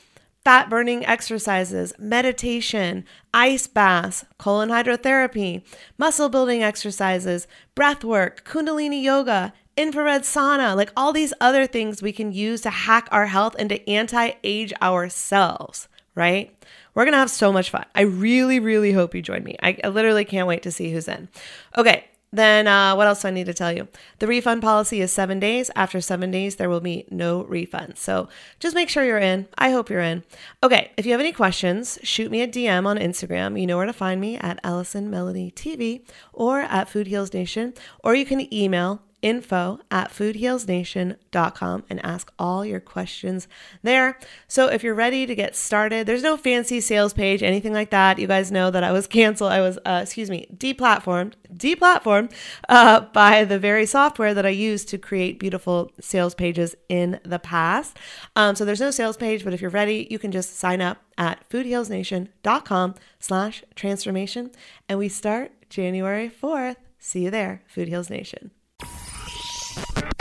A: fat burning exercises, meditation, ice baths, colon hydrotherapy, muscle building exercises, breath work, kundalini yoga, infrared sauna, like all these other things we can use to hack our health and to anti age ourselves, right? We're gonna have so much fun. I really, really hope you join me. I, I literally can't wait to see who's in. Okay, then uh, what else do I need to tell you? The refund policy is seven days. After seven days, there will be no refund. So just make sure you're in. I hope you're in. Okay, if you have any questions, shoot me a DM on Instagram. You know where to find me at Allison Melody TV or at Food Heals Nation, or you can email info at foodhealsnation.com and ask all your questions there. So if you're ready to get started, there's no fancy sales page, anything like that. You guys know that I was canceled. I was, uh, excuse me, deplatformed, deplatformed uh, by the very software that I used to create beautiful sales pages in the past. Um, so there's no sales page, but if you're ready, you can just sign up at foodhealsnation.com slash transformation. And we start January 4th. See you there, Food Heals Nation.